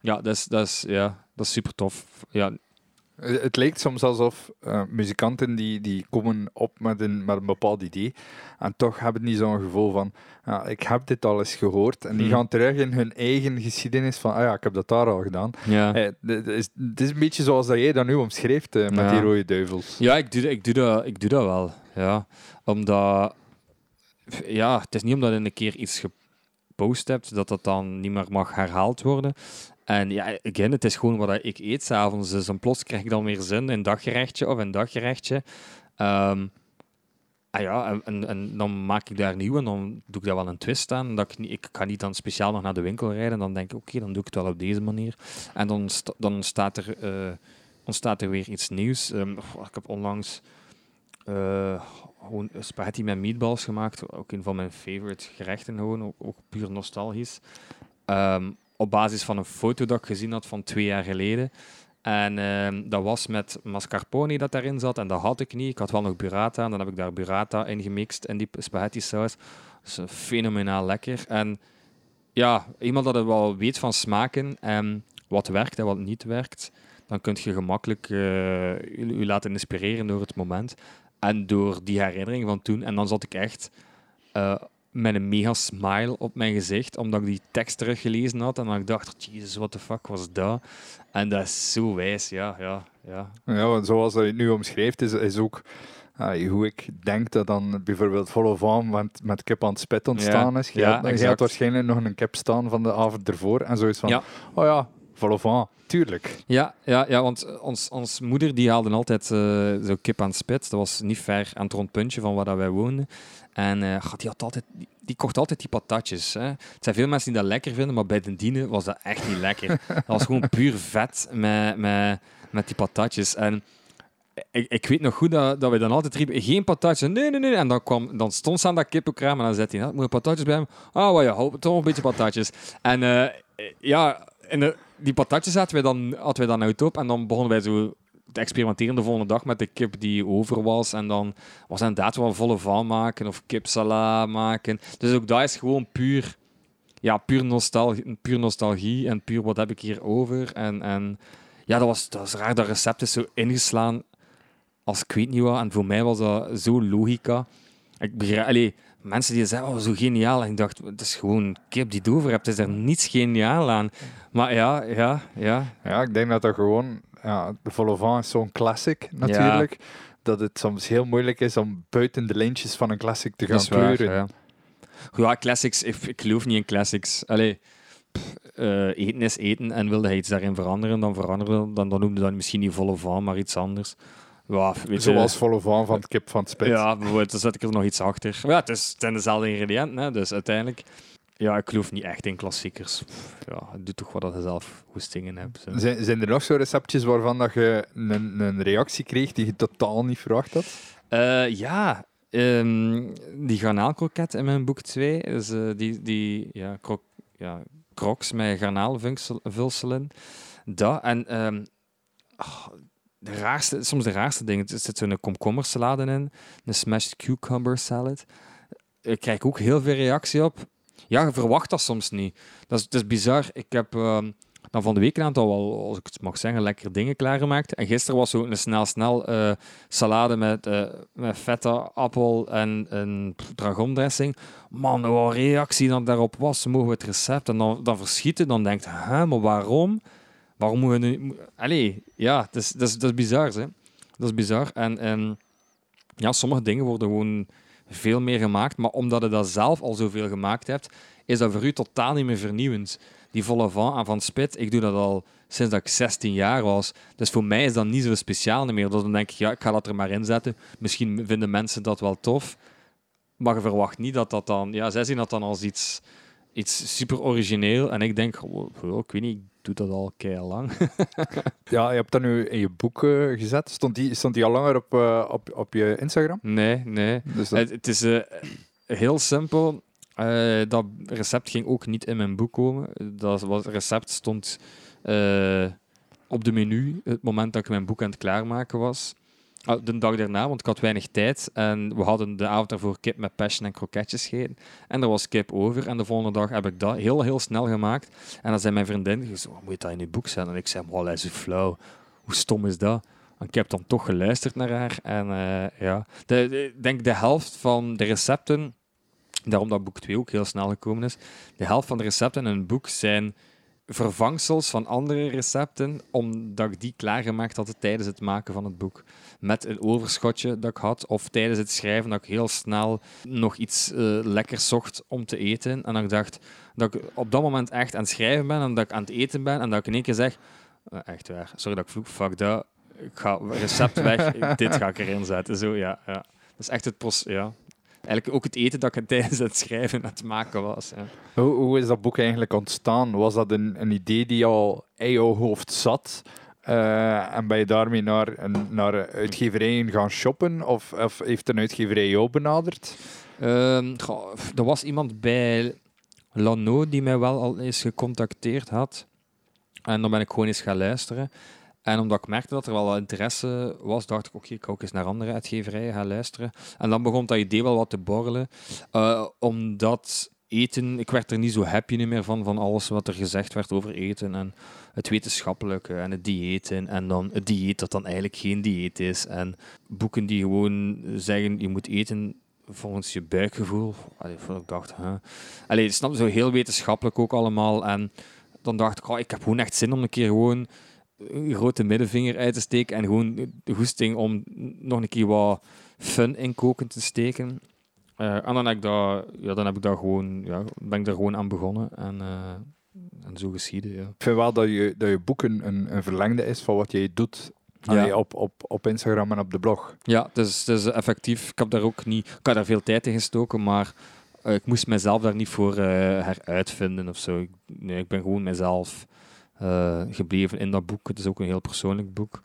Ja, dat is, dat is, ja, dat is super tof. Ja, het lijkt soms alsof uh, muzikanten die, die komen op met een, met een bepaald idee en toch hebben die zo'n gevoel van ja, ik heb dit al eens gehoord en die hmm. gaan terug in hun eigen geschiedenis van ah ja, ik heb dat daar al gedaan. Ja. Eh, het, is, het is een beetje zoals dat jij dat nu omschreef uh, met die rode duivels. Ja, ik doe, ik, doe dat, ik doe dat wel. Ja. Omdat, ja, het is niet omdat je een keer iets gepost hebt dat dat dan niet meer mag herhaald worden. En ja, again, het is gewoon wat ik eet s'avonds. Dus plots krijg ik dan weer zin in een daggerechtje of een daggerechtje. Um, ah ja, en, en, dan maak ik daar nieuw en dan doe ik daar wel een twist aan. Dat ik, ik ga niet dan speciaal nog naar de winkel rijden. Dan denk ik, oké, dan doe ik het wel op deze manier. En dan, dan ontstaat, er, uh, ontstaat er weer iets nieuws. Um, ik heb onlangs uh, gewoon spaghetti met meatballs gemaakt. Ook een van mijn favorite gerechten, gewoon. Ook, puur nostalgisch. Um, op basis van een foto dat ik gezien had van twee jaar geleden. En uh, dat was met mascarpone dat daarin zat. En dat had ik niet. Ik had wel nog burrata. En dan heb ik daar burrata in gemixt in die spaghetti saus. Dus fenomenaal lekker. En ja, iemand dat het wel weet van smaken en wat werkt en wat niet werkt, dan kun je gemakkelijk uh, je laten inspireren door het moment. En door die herinnering van toen. En dan zat ik echt uh, met een mega smile op mijn gezicht, omdat ik die tekst teruggelezen had. En dan ik dacht, jezus, what the fuck was dat? En dat is zo wijs, ja. Ja, ja. ja want zoals hij het nu omschrijft, is, is ook uh, hoe ik denk dat dan bijvoorbeeld Follow Van met, met kip aan het spit ontstaan is. Je, ja, had, je had waarschijnlijk nog een kip staan van de avond ervoor. En zoiets van, oh ja, Van, tuurlijk. Ja, ja, ja want ons, ons moeder die haalde altijd uh, zo kip aan het spit. Dat was niet ver aan het rondpuntje van waar dat wij woonden. En uh, die, had altijd, die, kocht altijd die patatjes. Hè. Er zijn veel mensen die dat lekker vinden, maar bij de dienen was dat echt niet lekker. dat was gewoon puur vet met, met, met die patatjes. En ik, ik weet nog goed dat, dat we dan altijd riepen, geen patatjes. Nee, nee, nee. En dan, kwam, dan stond ze aan dat kippenkraam en dan zei hij, nou, moet patatjes bij hem? Ah, oh, ja, toch een beetje patatjes. En uh, ja, en de, die patatjes zaten wij dan, hadden wij dan uit op en dan begonnen wij zo te experimenteren de volgende dag met de kip die over was. En dan was inderdaad wel volle van maken of kipsala maken. Dus ook dat is gewoon puur, ja, puur, nostalgie, puur nostalgie en puur wat heb ik hier over. En, en ja, dat was, dat was raar. Dat recept is zo ingeslaan als ik weet niet wat. En voor mij was dat zo logica. Ik begrijp, allee, mensen die zeggen, oh, zo geniaal. En ik dacht, het is gewoon kip die het over hebt. is er niets geniaal aan. Maar ja, ja, ja. Ja, ik denk dat dat gewoon ja, de Volovant is zo'n classic natuurlijk. Dat het soms heel moeilijk is om buiten de lijntjes van een classic te gaan kleuren. Ja. ja, classics, ik, ik, geloof niet in classics. Allee, uh, eten is eten en wilde hij iets daarin veranderen, dan veranderen dan, dan noemde dat misschien niet Volovant, maar iets anders. Ja, Zoals volle van van het kip van het spit. Ja, bijvoorbeeld, dan zet ik er nog iets achter. ja, het, is, het zijn dezelfde ingrediënten, hè, dus uiteindelijk... Ja, ik geloof niet echt in klassiekers. Ja, doe toch wat dat je zelf hoestingen hebt. Zijn, zijn er nog zo receptjes waarvan dat je een, een reactie kreeg die je totaal niet verwacht had? Uh, ja, um, die garnaalkroket in mijn boek 2. Dus, uh, die, die ja, krok, ja, crocs met garnaalvulselen. Dat. En um, oh, de raarste, soms de raarste dingen. Er zit zo'n komkommersalade in, een smashed cucumber salad. Ik krijg ook heel veel reactie op. Ja, verwacht dat soms niet. Dat is, het is bizar. Ik heb ehm, dan van de week een aantal, wel, als ik het mag zeggen, lekkere dingen klaargemaakt. En gisteren was zo een snel-snel eh, salade met, uh, met feta, appel en een dragondressing. Man, wat reactie dan daarop was. Mogen we het recept? En dan, dan verschieten. Dan denkt, hè, maar waarom? Waarom moeten we nu... Allee, ja, dat is, dat is, dat is bizar, hè. Dat is bizar. En, en ja, sommige dingen worden gewoon veel meer gemaakt. Maar omdat je dat zelf al zoveel gemaakt hebt, is dat voor u totaal niet meer vernieuwend. Die volle van en van spit, ik doe dat al sinds dat ik 16 jaar was. Dus voor mij is dat niet zo speciaal meer. Dus dan denk ik, ja, ik ga dat er maar in zetten. Misschien vinden mensen dat wel tof. Maar je verwacht niet dat dat dan... Ja, zij zien dat dan als iets, iets super origineel. En ik denk, oh, ik weet niet, doe dat al keihard lang. ja, je hebt dat nu in je boek uh, gezet. Stond die, stond die al langer op, uh, op, op je Instagram? Nee, nee. Dus dat... het, het, is uh, heel simpel. dat recept ging ook niet in mijn boek komen. Dat was, recept stond op de menu het moment dat ik mijn boek aan het klaarmaken was. Ah, de dag daarna, want ik had weinig tijd. En we hadden de avond daarvoor kip met passion en kroketjes gegeten. En er was kip over. En de volgende dag heb ik dat heel, heel snel gemaakt. En dan zei mijn vriendin, zo, moet je dat in je boek zetten? En ik zei, wow, is flauw. Hoe stom is dat? En ik heb dan toch geluisterd naar haar. En uh, ja, ik denk de helft van de recepten, daarom dat boek 2 ook heel snel gekomen is, de helft van de recepten in een boek zijn vervangsels van andere recepten, omdat ik die klaargemaakt had tijdens het maken van het boek. Met een overschotje dat ik had, of tijdens het schrijven dat ik heel snel nog iets uh, lekkers zocht om te eten. En dat ik dacht dat ik op dat moment echt aan het schrijven ben en dat ik aan het eten ben en dat ik in één keer zeg, uh, echt waar, sorry dat ik vloek, fuck dat, ik ga recept weg, dit ga ik erin zetten. Zo, ja, ja. Dat is echt het proces, ja eigenlijk ook het eten dat ik tijdens het schrijven aan het maken was. Ja. Hoe, hoe, is dat boek eigenlijk ontstaan? Was dat een, een idee die al in jouw hoofd zat? Uh, en ben je daarmee naar, naar uitgeverijen gaan shoppen? Of, of heeft een uitgeverij jou benaderd? Uh, er was iemand bij Lano die mij wel al eens gecontacteerd had. En dan ben ik gewoon eens gaan luisteren. En omdat ik merkte dat er wel interesse was, dacht ik, oké, ik ga ook eens naar andere uitgeverijen gaan luisteren. En dan begon dat idee wel wat te borrelen. Uh, omdat eten, ik werd er niet zo happy meer van, van alles wat er gezegd werd over eten. En het wetenschappelijke en het dieeten. En dan het dieet dat dan eigenlijk geen dieet is. En boeken die gewoon zeggen, je moet eten volgens je buikgevoel. Allee, ik dacht, huh. Allee, snap zo heel wetenschappelijk ook allemaal. En dan dacht ik, oh, ik heb gewoon echt zin om een keer gewoon een grote middenvinger uit te steken en gewoon de goesting om nog een keer wat fun in koken te steken. Uh, en dan heb ik daar, ja, dan heb ik daar gewoon, ja, ben ik daar gewoon aan begonnen en, uh, en zo geschieden. Ja. Ik vind wel dat je, dat je boek een, een, verlengde is van wat jij doet ja. op, op, op Instagram en op de blog. Ja, het is, het is effectief. Ik heb daar ook niet, ik heb daar veel tijd in gestoken, maar uh, ik moest mezelf daar niet voor heruitvinden of zo. Ik, nee, ik ben gewoon mezelf gebleven in dat boek. Het is ook een heel persoonlijk boek.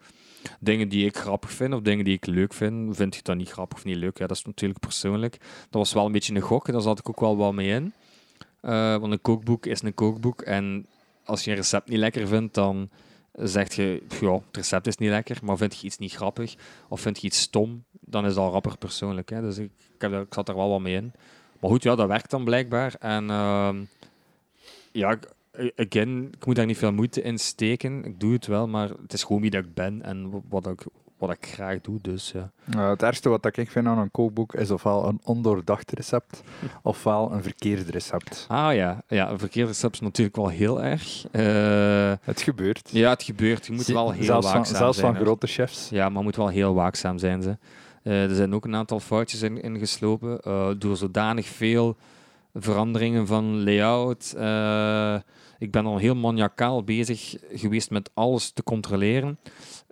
Dingen die ik grappig vind of dingen die ik leuk vind, vind ik dat niet grappig of niet leuk. Ja, dat is natuurlijk persoonlijk. Dat was wel een beetje een gok, daar zat ik ook wel wat mee in. Uh, want een kookboek is een kookboek en als je een recept niet lekker vindt, dan zeg je, ja, het recept is niet lekker, maar vind je iets niet grappig of vind je iets stom, dan is dat al rapper persoonlijk. Hè. Dus ik, ik, heb, ik zat er wel wat mee in. Maar goed, ja, dat werkt dan blijkbaar. En uh, ja, again, ik moet daar niet veel moeite in steken. Ik doe het wel, maar het is gewoon wie dat ik ben en wat ik, wat ik graag doe. Dus, ja. het ergste wat ik vind aan een kookboek is ofwel een ondoordacht recept, ofwel een verkeerd recept. Ah ja, ja een verkeerd recept is natuurlijk wel heel erg. Uh, het gebeurt. Ja, het gebeurt. Je moet wel heel zelfs waakzaam van, zelfs zijn. Zelfs van grote chefs. Ja, maar moet wel heel waakzaam zijn. Ze. Uh, er zijn ook een aantal foutjes in, in geslopen. Door zodanig veel veranderingen van layout ik ben al heel maniacaal bezig geweest met alles te controleren.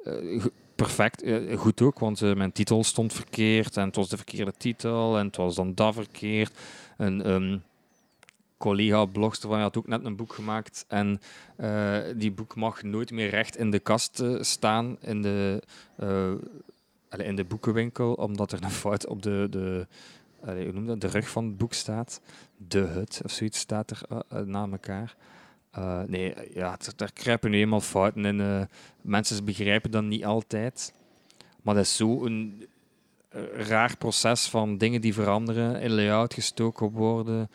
Uh, perfect, uh, goed ook, want uh, mijn titel stond verkeerd en het was de verkeerde titel en het was dan dat verkeerd. Een um, collega blogster van had ook net een boek gemaakt en die boek mag nooit meer recht in de kast staan in de, in de boekenwinkel, omdat er een fout op de, de, hoe noem de rug van het boek staat. De hut of zoiets staat er na elkaar. Eh, nee, ja, daar kruipen nu eenmaal fouten in. eh. mensen begrijpen dat niet altijd. Maar dat is zo'n eh, raar proces van dingen die veranderen, in layout gestoken worden,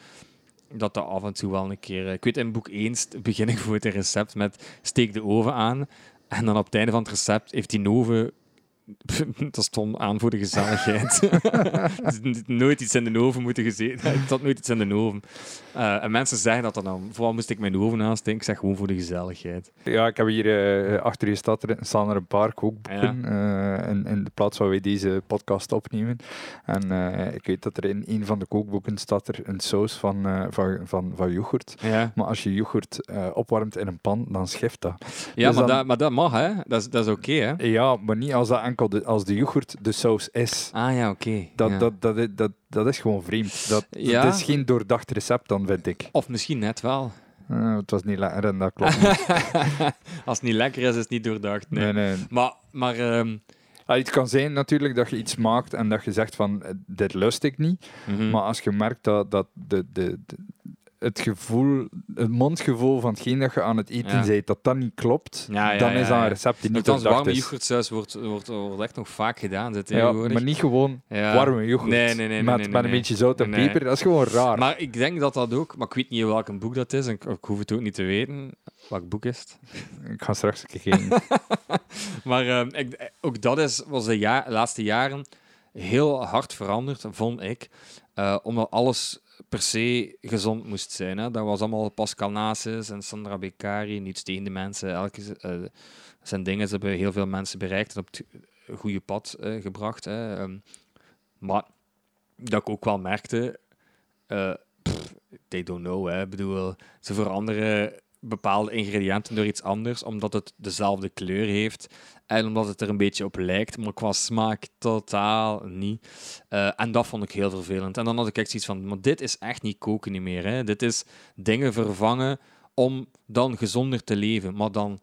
dat dat af en toe wel een keer... Ik weet, in boek 1 st- begin ik voor het recept met steek de oven aan. En dan op het einde van het recept heeft die oven... Dat stond aan voor de gezelligheid. Nooit iets in de oven moeten gezeten. Ik had nooit iets in de oven. Eh, en mensen zeggen dat dan. Vooral moest ik mijn oven aansteken. Ik zeg gewoon voor de gezelligheid. Ja, ik heb hier eh, achter je er, staan er een paar kookboeken eh, in, in de plaats waar wij deze podcast opnemen. En ik weet dat er in een van de kookboeken staat er een saus van, van, van, van yoghurt. Ja, Maar als je yoghurt opwarmt in een pan, dan schift dat. ja Dus maar, dan- dat, maar dat mag, hè? Dat is, dat is oké, hè? Ja, maar niet als dat enkel de, als de yoghurt de saus is. Ah ja, oké. Dat, Ja. dat, dat, is- dat, dat is gewoon vreemd. Dat, Ja. dat is geen doordacht recept, dan vind ik. Of misschien net wel. Eh, het was niet lekker en dat klopt. Als het niet lekker is, is het niet doordacht. Nee. Nee, nee. Maar, maar Ah, het kan zijn natuurlijk dat je iets maakt en dat je zegt van, eh, dit lust ik niet. mhm. Maar als je merkt dat, dat de, de, de- het gevoel, het mondgevoel van hetgeen dat je aan het eten Ja. bent, dat dat niet klopt, Ja, ja, dan is dat een recept die niet doordacht warme yoghurtsaus wordt, wordt, wordt echt nog vaak gedaan. Dit, Ja, maar niet gewoon warme yoghurt. Nee, nee, nee, nee, met nee, met een beetje zout en peper. Dat is gewoon raar. Maar ik denk dat dat ook, maar ik weet niet welk boek dat is en ik, ik hoef het ook niet te weten. Welk boek is het? Ik ga straks een keer kijken. Maar ehm, ik, ook dat is, was de ja- laatste jaren heel hard veranderd, vond ik. Eh, omdat alles per se gezond moest zijn. Hè. Dat was allemaal Pascal Nasus en Sandra Beccari, niets tegen de mensen. Elke, eh, zijn dingen, ze hebben heel veel mensen bereikt en op het goede pad eh, gebracht. Hè. Ehm, maar dat ik ook wel merkte, pff, they don't know. Hè. Ik bedoel, ze veranderen bepaalde ingrediënten door iets anders, omdat het dezelfde kleur heeft en omdat het er een beetje op lijkt, maar qua smaak totaal niet. Eh, en dat vond ik heel vervelend. En dan had ik echt zoiets van, maar dit is echt niet koken niet meer. Hè. Dit is dingen vervangen om dan gezonder te leven. Maar dan,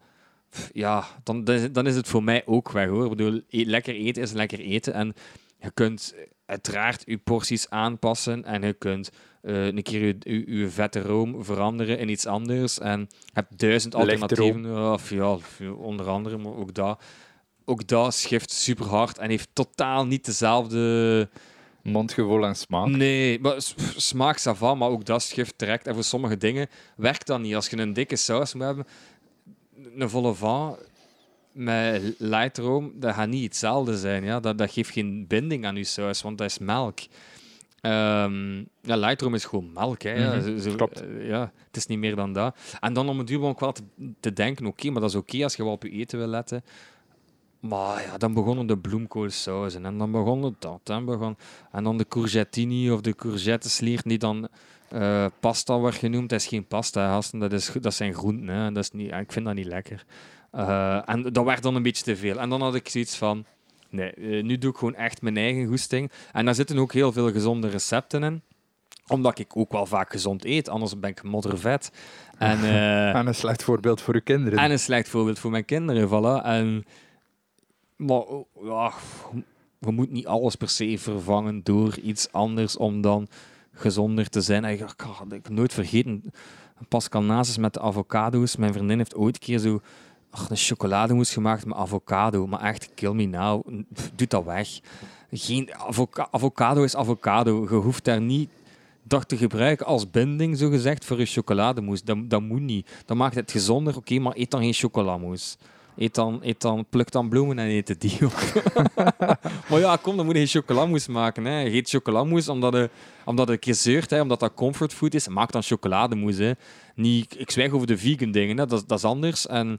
ja, dan, dan is het voor mij ook weg hoor. Ik bedoel, e- lekker eten is lekker eten. En je kunt uiteraard je porties aanpassen en je kunt eh, een keer je, je, je vette room veranderen in iets anders. En je hebt duizend alternatieven. Of, ja, onder andere, maar ook dat. Ook dat schift super hard en heeft totaal niet dezelfde. Mondgevoel en smaak. Nee, maar smaak ça va, maar ook dat schift direct. En voor sommige dingen werkt dat niet. Als je een dikke saus moet hebben, een volle van met lightroom, dat gaat niet hetzelfde zijn. Ja? Dat, dat geeft geen binding aan je saus, want dat is melk. Ehm ja, lightroom is gewoon melk. Hè. Mhm, Zo- zo- klopt. eh, ja, het is niet meer dan dat. En dan om het duur ik wel te, te denken, oké, maar dat is oké als je wel op je eten wil letten. Maar ja, dan begonnen de bloemkoolsauzen en dan begon het dat. En, begon, en dan de courgettini of de courgetteslier die dan eh, pasta werd genoemd. Dat is geen pasta, gasten. Dat, is, dat zijn groenten. Hè. Dat is niet, ik vind dat niet lekker. Eh, en dat werd dan een beetje te veel. En dan had ik zoiets van... Nee, eh, nu doe ik gewoon echt mijn eigen goesting. En daar zitten ook heel veel gezonde recepten in. Omdat ik ook wel vaak gezond eet. Anders ben ik moddervet. En... eh, En een slecht voorbeeld voor uw kinderen. en een slecht voorbeeld voor mijn kinderen, voilà. En, maar oh, ja, je moet niet alles per se vervangen door iets anders om dan gezonder te zijn. En ik, ik nooit vergeten, Pascal Nasus met de avocado's. Mijn vriendin heeft ooit een keer zo ach, een chocolademousse gemaakt met avocado. Maar echt, kill me now. Doe dat weg. Geen, avoca- avocado is avocado. Je hoeft daar niet dat te gebruiken als binding, zo gezegd, voor je chocolademousse. Dat, dat moet niet. Dat maakt het gezonder. Oké, maar eet dan geen chocolademousse. Eet dan, eet dan, pluk dan bloemen en eet het die op. maar ja, kom, dan moet je geen chocolademousse maken. Hè. Je eet chocolademousse omdat je, omdat een keer zeurt, hè, omdat dat comfortfood is. Maak dan chocolademousse. Niet, ik zwijg over de vegan dingen. Dat, dat is anders. En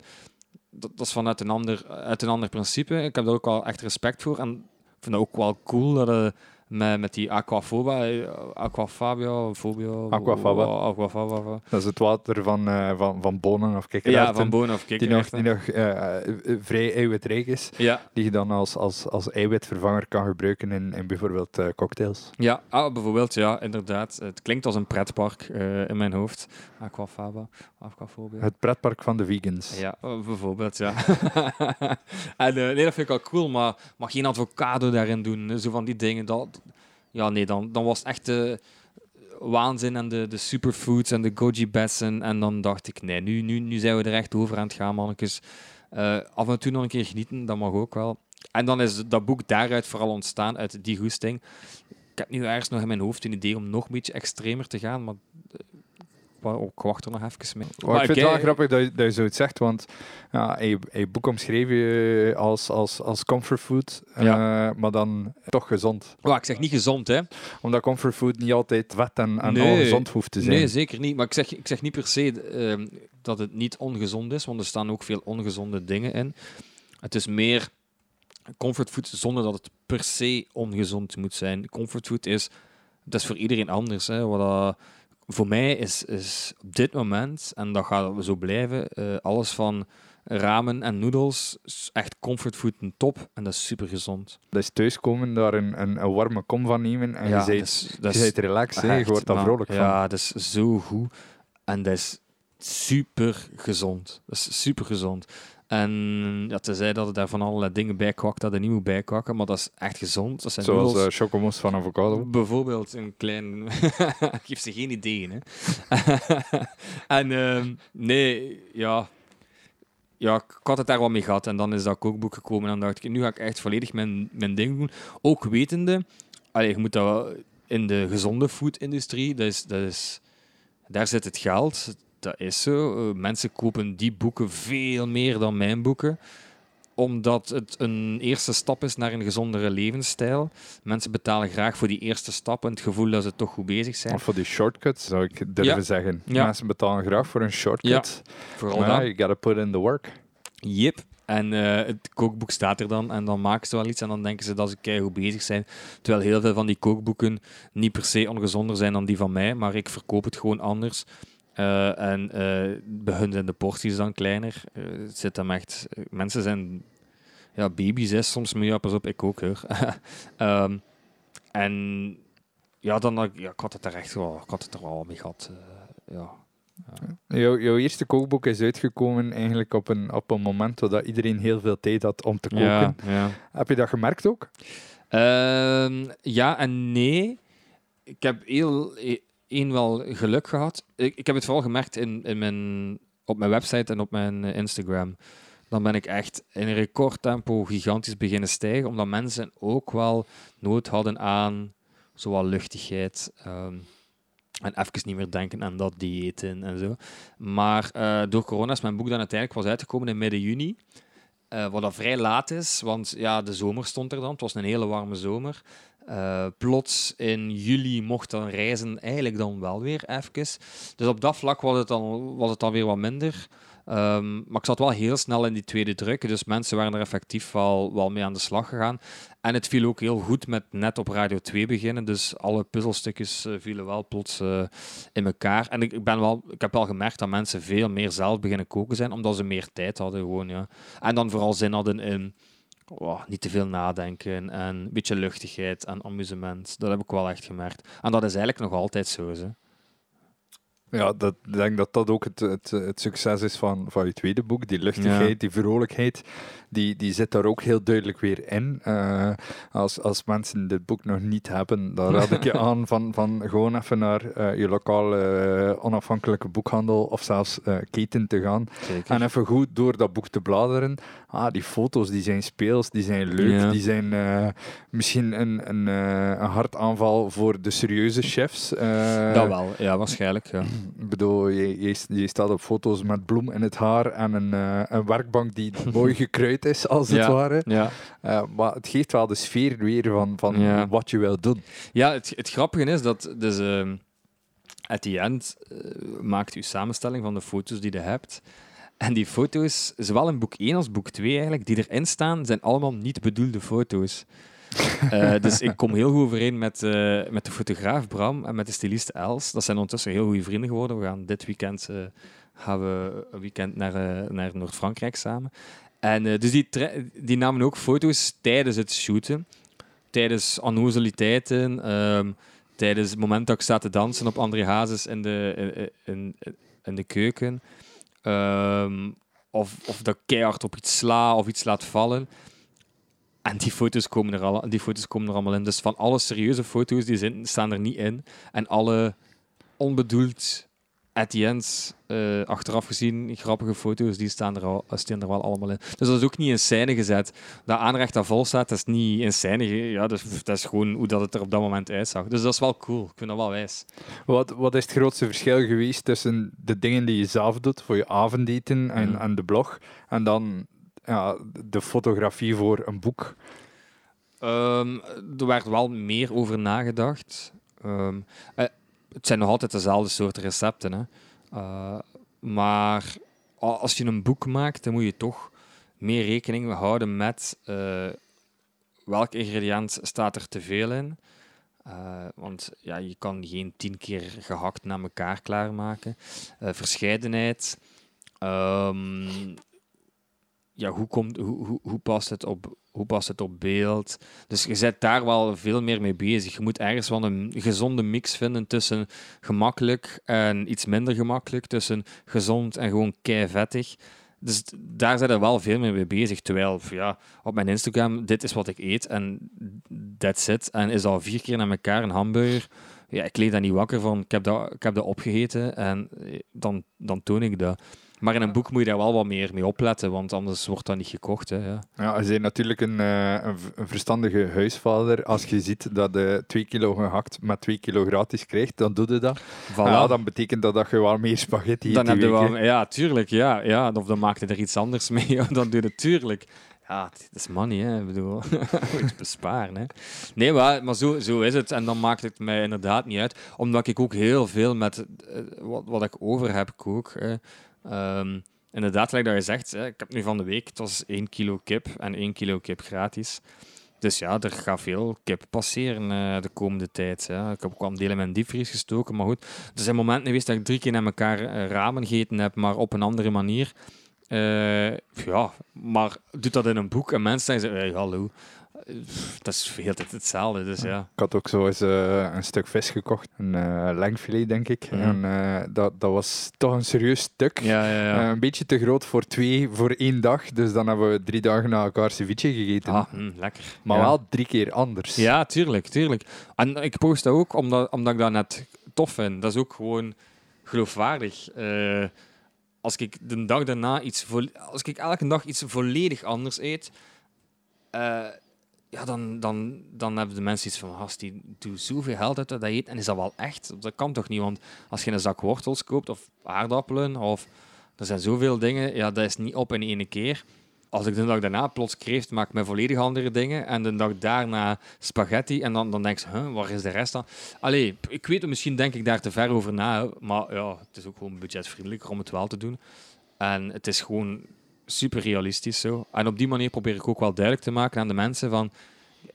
dat, dat is vanuit een, ander, uit een ander principe. Ik heb daar ook wel echt respect voor. En ik vind het ook wel cool dat je met, met die aquafobia, eh, aquafabia, fobia, Aquafaba. aquafaba. Dat is het water van, eh, van, van bonen of kikkererwten. Ja, van bonen of die nog, kikkererwten. die nog eh, vrij eiwitrijk is. Ja, Die je dan als, als, als eiwitvervanger kan gebruiken in, in bijvoorbeeld cocktails. ja ah, bijvoorbeeld, ja, inderdaad. Het klinkt als een pretpark in mijn hoofd. Aquafaba, aquafobia. Het pretpark van de vegans. Ja, bijvoorbeeld, ja. en nee, dat vind ik al cool, maar, maar geen avocado daarin doen. Zo van die dingen. Dat, ja, nee, dan, dan was het echt... eh, waanzin en de, de superfoods en de goji bessen. En dan dacht ik, nee, nu, nu, nu zijn we er echt over aan het gaan, mannetjes. Eh, af en toe nog een keer genieten, dat mag ook wel. En dan is dat boek daaruit vooral ontstaan, uit die goesting. Ik heb nu ergens nog in mijn hoofd een idee om nog een beetje extremer te gaan, maar eh, ik wacht er nog even mee. Maar ik vind het wel grappig dat je, dat je zoiets zegt, want ja, je, je boek omschreef je als, als, als comfortfood, eh, maar dan toch gezond. Ik zeg niet gezond, hè. Omdat comfortfood niet altijd wet en, en Nee. ongezond hoeft te zijn. Nee, zeker niet. Maar ik zeg, ik zeg niet per se ehm, dat het niet ongezond is, want er staan ook veel ongezonde dingen in. Het is meer comfortfood zonder dat het per se ongezond moet zijn. Comfortfood is, dat is voor iedereen anders. Hè. Wat dat- voor mij is, is op dit moment, en dat gaat zo blijven, eh, alles van ramen en noedels echt comfortfood een top en dat is super gezond. Dat is thuiskomen, daar een, een, een warme kom van nemen en je bent is bent relaxed, hè. je wordt daar vrolijk van. Ja, dat is zo goed. En dat is super gezond. Dat is super gezond. En ja, tenzij dat er daar van allerlei dingen bij kwakt dat er niet moet bijkwakken, maar dat is echt gezond. Dat zijn Zoals eh chocomousse van avocado. Bijvoorbeeld een klein... Ik geef ze geen ideeën, hè. en ehm, nee, ja... Ja, ik had het daar wel mee gehad. En dan is dat kookboek gekomen. En dan dacht ik, nu ga ik echt volledig mijn, mijn ding doen. Ook wetende... Allee, je moet dat wel- in de gezonde foodindustrie, dat is, dat is, daar zit het geld. Dat is zo. Eh, mensen kopen die boeken veel meer dan mijn boeken omdat het een eerste stap is naar een gezondere levensstijl. Mensen betalen graag voor die eerste stap en het gevoel dat ze toch goed bezig zijn. Of voor die shortcuts, zou ik durven Ja. zeggen. Ja. Mensen betalen graag voor een shortcut. Vooral Maar ja, dat. you gotta put in the work. Yep. En eh, het kookboek staat er dan en dan maken ze wel iets en dan denken ze dat ze keihard bezig zijn. Terwijl heel veel van die kookboeken niet per se ongezonder zijn dan die van mij, maar ik verkoop het gewoon anders. Eh, en eh, bij hun zijn de porties dan kleiner. Eh, het zit hem echt... mensen zijn ja, baby's, hè, soms. Maar ja, pas op, ik ook, hoor. Ehm, en ja, dan, ja, ik had het er echt wel, ik had het er wel mee gehad. eh, ja. Jouw, jouw eerste kookboek is uitgekomen eigenlijk op een, op een moment dat iedereen heel veel tijd had om te koken. Ja, ja. Heb je dat gemerkt ook? Ehm, ja en nee. Ik heb heel één wel geluk gehad. Ik, ik heb het vooral gemerkt in, in mijn, op mijn website en op mijn eh, Instagram. Dan ben ik echt in recordtempo gigantisch beginnen stijgen, omdat mensen ook wel nood hadden aan zowel luchtigheid. ehm, en even niet meer denken aan dat diëten en zo. Maar eh, door corona is mijn boek dan uiteindelijk was uitgekomen in midden juni. Eh, wat dat vrij laat is, want ja, de zomer stond er dan. Het was een hele warme zomer. Eh, plots in juli mocht dan reizen eigenlijk dan wel weer even. Dus op dat vlak was het dan, was het dan weer wat minder. Ehm, maar ik zat wel heel snel in die tweede druk, dus mensen waren er effectief wel, wel mee aan de slag gegaan. En het viel ook heel goed met net op Radio 2 beginnen, dus alle puzzelstukjes eh, vielen wel plots eh, in elkaar. En ik, ik, ben wel, ik heb wel gemerkt dat mensen veel meer zelf beginnen koken zijn, omdat ze meer tijd hadden gewoon, ja. En dan vooral zin hadden in oh, niet te veel nadenken en een beetje luchtigheid en amusement. Dat heb ik wel echt gemerkt. En dat is eigenlijk nog altijd zo. Hè. Ja, dat, ik denk dat dat ook het, het, het succes is van, van je tweede boek. Die luchtigheid, Ja. die vrolijkheid, die, die zit daar ook heel duidelijk weer in. Eh, als, als mensen dit boek nog niet hebben, dan raad ik je aan van, van gewoon even naar eh, je lokale eh, onafhankelijke boekhandel of zelfs keten te gaan. Zeker. En even goed door dat boek te bladeren. Ah, die foto's die zijn speels, die zijn leuk, Ja. die zijn misschien een, een, een hartaanval voor de serieuze chefs. Dat wel, ja, waarschijnlijk. Ja. Ik bedoel, je, je, je staat op foto's met bloem in het haar en een, eh, een werkbank die mooi gekruid is, als het Ja. ware. Ja. Eh, maar het geeft wel de sfeer weer van, van Ja. wat je wil doen. Ja, het, het grappige is dat dus, ehm at the end eh, maakt u samenstelling van de foto's die je hebt. En die foto's, zowel in boek 1 als boek 2 eigenlijk, die erin staan, zijn allemaal niet bedoelde foto's. Eh, dus ik kom heel goed overeen met, eh, met de fotograaf Bram en met de styliste Els. Dat zijn ondertussen heel goede vrienden geworden. We gaan dit weekend eh, gaan we een weekend naar, naar Noord-Frankrijk samen. En dus die, die namen ook foto's tijdens het shooten. Tijdens annozeliteiten, ehm, tijdens het moment dat ik sta te dansen op André Hazes in de, in, in, in de keuken. Ehm, of, of dat ik keihard op iets sla of iets laat vallen. En die foto's, komen er al, die foto's komen er allemaal in. Dus van alle serieuze foto's die staan er niet in. En alle onbedoeld at the end, eh, achteraf gezien, grappige foto's, die staan er, al, staan er wel allemaal in. Dus dat is ook niet in scène gezet. Dat aanrecht dat vol staat, dat is niet in scène. Ja, dat, is, dat is gewoon hoe dat het er op dat moment uitzag. Dus dat is wel cool. Ik vind dat wel wijs. Wat, wat is het grootste verschil geweest tussen de dingen die je zelf doet voor je avondeten en, Mm. en de blog, en dan ja, de fotografie voor een boek? Ehm, er werd wel meer over nagedacht. Ehm, eh, het zijn nog altijd dezelfde soort recepten. Hè. Eh, maar als je een boek maakt, dan moet je toch meer rekening houden met eh, welk ingrediënt staat er te veel in. Eh, want ja, je kan geen tien keer gehakt na elkaar klaarmaken. Verscheidenheid. Ehm, ja, hoe, komt, hoe, hoe, hoe, past het op, hoe past het op beeld? Dus je bent daar wel veel meer mee bezig. Je moet ergens wel een gezonde mix vinden tussen gemakkelijk en iets minder gemakkelijk. Tussen gezond en gewoon kei vettig. Dus daar zijn er wel veel meer mee bezig. Terwijl ja, op mijn Instagram, dit is wat ik eet en that's it. En is al vier keer naar elkaar een hamburger. Ja, ik leed daar niet wakker van. Ik heb dat, ik heb dat opgegeten en eh, dan, dan toon ik dat. Maar in een boek moet je daar wel wat meer mee opletten, want anders wordt dat niet gekocht. Hè, ja. Ja, je bent natuurlijk een, eh, een, verstandige huisvader. Als je ziet dat je 2 kilo gehakt met 2 kilo gratis krijgt, dan doe je dat. Voilà. Ja, dan betekent dat dat je wel meer spaghetti eet dan heb je wel, ja, tuurlijk, ja, ja. Of dan maak je er iets anders mee, dan doe je het tuurlijk. Ja, het is money, hè. Ik bedoel, moet besparen, hè. Nee, maar, maar zo, zo is het. En dan maakt het mij inderdaad niet uit. Omdat ik ook heel veel met eh, wat, wat ik over heb, kook. Hè. Ehm, inderdaad, gelijk dat je zegt, hè, ik heb nu van de week, het was 1 kilo kip en 1 kilo kip gratis. Dus ja, er gaat veel kip passeren eh, de komende tijd. Ja. Ik heb ook wel delen in mijn diepvries gestoken, maar goed. Er zijn momenten geweest dat ik drie keer naar elkaar eh, ramen gegeten heb, maar op een andere manier. Eh, ja, maar doet dat in een boek en mensen zeggen, hey, hallo. Dat is heel tijd hetzelfde, dus ja. Ik had ook zo eens eh, een stuk vis gekocht, een eh lengfilet denk ik. En eh, dat, dat was toch een serieus stuk. Ja, ja, ja. Een beetje te groot voor twee, voor één dag. Dus dan hebben we drie dagen na elkaar ceviche gegeten. ah, hm, lekker. maar wel drie keer anders. Ja, tuurlijk, tuurlijk. En ik post dat ook omdat, omdat ik dat net tof vind. Dat is ook gewoon geloofwaardig. Als ik de dag daarna iets... Als ik elke dag iets volledig anders eet... ja, dan, dan, dan hebben de mensen iets van... Gast, die doet zoveel geld uit dat eet. En is dat wel echt? Dat kan toch niet? Want als je een zak wortels koopt of aardappelen... of er zijn zoveel dingen... Ja, dat is niet op in één keer als ik de dag daarna plots kreeft maak met volledig andere dingen en de dag daarna spaghetti en dan, dan denk je, huh, waar is de rest dan? Allee, ik weet het, misschien denk ik daar te ver over na, maar ja, het is ook gewoon budgetvriendelijker om het wel te doen. En het is gewoon super realistisch zo. En op die manier probeer ik ook wel duidelijk te maken aan de mensen van,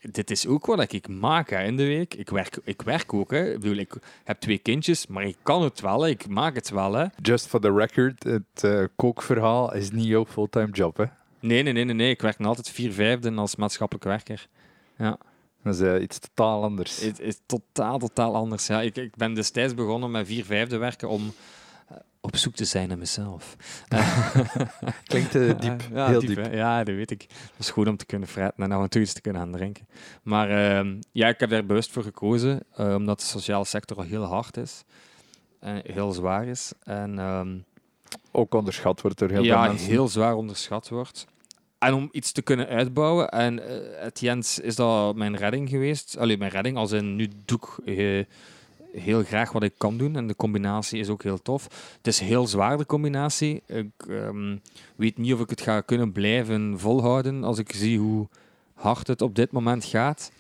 dit is ook wat ik maak hè, in de week. Ik werk, ik werk ook, hè. Ik bedoel, ik heb twee kindjes, maar ik kan het wel, hè. ik maak het wel. Hè. Just for the record, het eh, kookverhaal is niet jouw fulltime job. Hè? Nee, nee, nee, nee, nee, ik werk nog altijd vier vijfde als maatschappelijk werker. Ja. Dat is eh, iets totaal anders. Het is totaal, totaal anders. Ja, ik, ik ben destijds begonnen met vier vijfde werken om op zoek te zijn naar mezelf. Klinkt eh, diep, ja, heel diep. Ja, dat weet ik. Dat is goed om te kunnen fretten en af en toe iets te kunnen gaan drinken. Maar ehm, ja, ik heb daar bewust voor gekozen, eh, omdat de sociale sector al heel hard is. En heel zwaar is. En ehm, Ook onderschat wordt door heel ja, veel mensen. heel zwaar onderschat wordt. En om iets te kunnen uitbouwen, en eh het Jens is dat mijn redding geweest. Alleen mijn redding, als in nu doe ik eh, heel graag wat ik kan doen. En de combinatie is ook heel tof. Het is heel zwaar, de combinatie. Ik ehm, weet niet of ik het ga kunnen blijven volhouden als ik zie hoe hard het op dit moment gaat.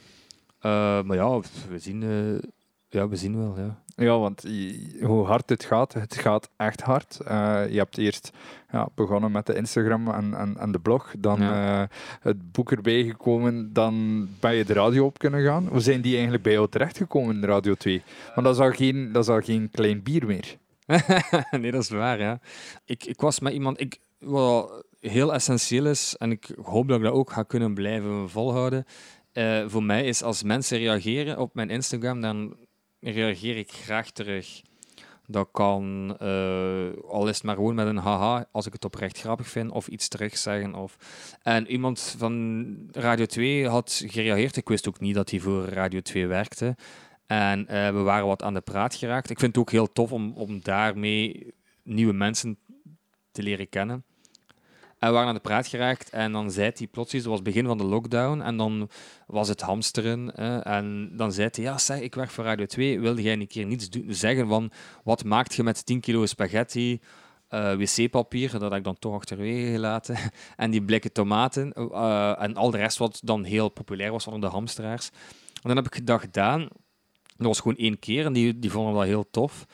Eh, maar ja, we zien, eh, ja, we zien wel. Ja. Ja, want je- hoe hard het gaat, het gaat echt hard. Eh, je hebt eerst ja, begonnen met de Instagram en, en, en de blog, dan Ja. eh, het boek erbij gekomen, dan ben je de radio op kunnen gaan. Hoe zijn die eigenlijk bij jou terechtgekomen, Radio 2? Want dat is al geen, dat is al geen klein bier meer. nee, dat is waar, ja. Ik, ik was met iemand... Ik, wat heel essentieel is, en ik hoop dat ik dat ook ga kunnen blijven volhouden, eh, voor mij is als mensen reageren op mijn Instagram, dan reageer ik graag terug. Dat kan, eh, al is het maar gewoon met een haha, als ik het oprecht grappig vind, of iets terugzeggen. Of... En iemand van Radio 2 had gereageerd. Ik wist ook niet dat hij voor Radio 2 werkte. En eh, we waren wat aan de praat geraakt. Ik vind het ook heel tof om, om daarmee nieuwe mensen te leren kennen. We waren aan de praat geraakt en dan zei hij plots iets, was het begin van de lockdown, en dan was het hamsteren. en dan zei hij, ja zeg, ik werk voor Radio 2, wilde jij een keer niets zeggen van, wat maakt je met 10 kilo spaghetti, uh, wc-papier, dat heb ik dan toch achterwege gelaten, en die blikken tomaten, uh, en al de rest wat dan heel populair was onder de hamsteraars. En dan heb ik dat gedaan. Dat was gewoon één keer en die, die vonden dat heel tof.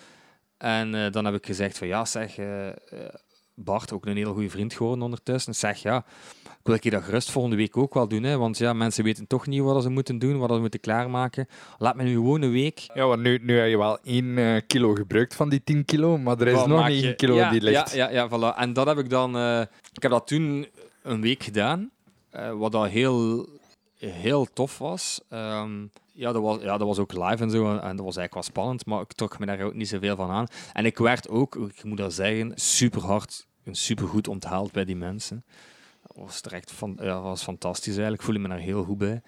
En uh, dan heb ik gezegd van ja, zeg, Bart, ook een heel goede vriend geworden ondertussen, zeg ja, ik wil je dat gerust volgende week ook wel doen. Hè, want ja, mensen weten toch niet wat ze moeten doen, wat ze moeten klaarmaken. Laat me nu gewoon een week. Ja, want nu, nu heb je wel 1 uh, eh, kilo gebruikt van die 10 kilo, maar er is nog nog 9 kilo ja, die ligt. Ja, ja, ja, voilà. En dat heb ik dan... Uh, ik heb dat toen een week gedaan, uh, wat al heel, heel tof was. Um, ja, dat was, ja, dat was ook live en zo. En dat was eigenlijk wel spannend, maar ik trok me daar ook niet zoveel van aan. En ik werd ook, ik moet dat zeggen, super hard en super goed onthaald bij die mensen. Dat was echt van, ja, was fantastisch eigenlijk. Voelde me daar heel goed bij.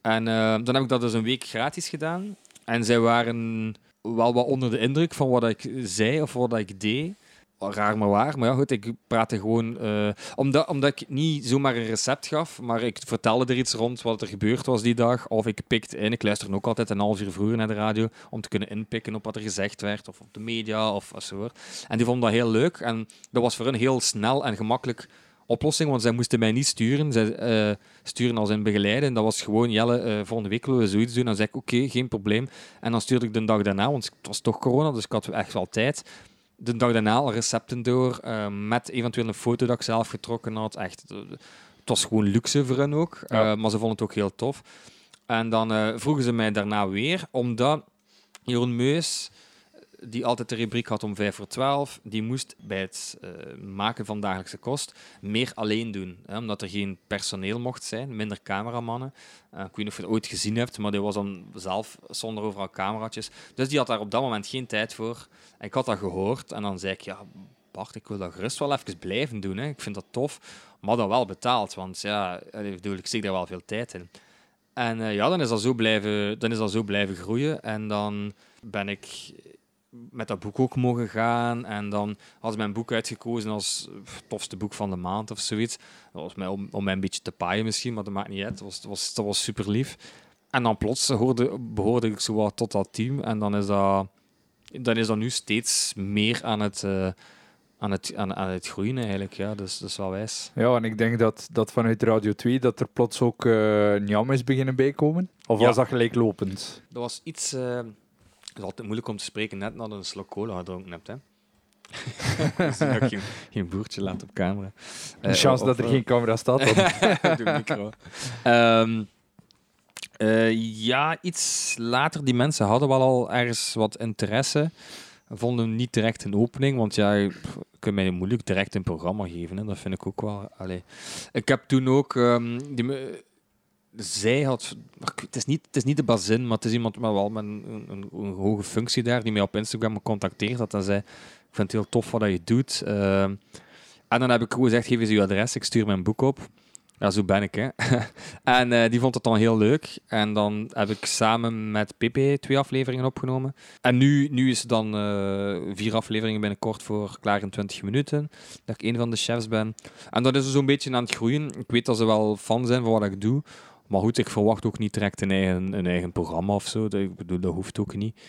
En uh, dan heb ik dat dus een week gratis gedaan. En zij waren wel wat onder de indruk van wat ik zei of wat ik deed raar maar waar. Maar ja, goed, ik praatte gewoon... Uh, omdat, omdat ik niet zomaar een recept gaf, maar ik vertelde er iets rond wat er gebeurd was die dag. Of ik pikte in. Ik luister ook altijd een half uur vroeger naar de radio om te kunnen inpikken op wat er gezegd werd. Of op de media of zo. En die vonden dat heel leuk. En dat was voor hen heel snel en gemakkelijk oplossing, want zij moesten mij niet sturen. Zij uh, sturen als in begeleiden. Dat was gewoon, Jelle, uh, volgende week willen we zoiets doen. Dan zei ik, oké, geen probleem. En dan stuurde ik de dag daarna, want het was toch corona, dus ik had echt wel tijd de dag daarna al recepten door, uh, met eventueel een foto dat ik zelf getrokken had. Echt, eh, het was gewoon luxe voor hen ook, uh, maar ze vonden het ook heel tof. En dan vroegen ze mij daarna weer, omdat Jeroen Meus die altijd de rubriek had om 5 voor 12, die moest bij het uh, maken van dagelijkse kost meer alleen doen. Hè, omdat er geen personeel mocht zijn, minder cameramannen. Uh, ik weet niet of je het ooit gezien hebt, maar die was dan zelf zonder overal cameraatjes. Dus die had daar op dat moment geen tijd voor. En ik had dat gehoord en dan zei ik, ja, Bart, ik wil dat gerust wel even blijven doen. Hè. Ik vind dat tof, maar dan wel betaald, want ja, ik, bedoel, ik zie daar wel veel tijd in. En ja, dan is, dat zo blijven, dan is dat zo blijven groeien. En dan ben ik met dat boek ook mogen gaan. En dan had mijn boek uitgekozen als tofste boek van de maand of zoiets. Dat was mij om, om mij een beetje te paaien misschien, maar dat maakt niet uit. Dat was, dat was, dat was super lief. En dan plots hoorde, behoorde ik zo wat tot dat team. En dan is dat, dan is dat nu steeds meer aan het, uh, aan het, aan, aan het groeien eigenlijk. Ja, dus dat is wel wijs. Ja, en ik denk dat, dat vanuit Radio 2 dat er plots ook uh, is beginnen bijkomen. Of was dat gelijklopend? Dat was iets... Uh, het is altijd moeilijk om te spreken net nadat een slok cola gedronken hebt. Hè? ik geen, geen boertje laat op camera. Een uh, chance dat er geen camera staat. Doe micro. Um, uh, ja, iets later. Die mensen hadden wel al ergens wat interesse. Vonden niet direct een opening, want ja, je kunt mij moeilijk direct een programma geven. Hè. Dat vind ik ook wel. Allee. Ik heb toen ook. Um, die, zij had. Het is, niet, het is niet de bazin, maar het is iemand met wel met een, een, een, hoge functie daar die mij op Instagram gecontacteerd had en zei: Ik vind het heel tof wat je doet. Uh, en dan heb ik gewoon gezegd: Geef eens uw adres, ik stuur mijn boek op. Ja, zo ben ik, hè. en uh, die vond het dan heel leuk. En dan heb ik samen met Pepe twee afleveringen opgenomen. En nu, nu is het dan uh, vier afleveringen binnenkort voor klaar in 20 minuten. Dat ik een van de chefs ben. En dat is zo'n beetje aan het groeien. Ik weet dat ze wel fan zijn van wat ik doe. Maar goed, ik verwacht ook niet direct een eigen, een eigen programma of zo. Dat, ik bedoel, dat hoeft ook niet.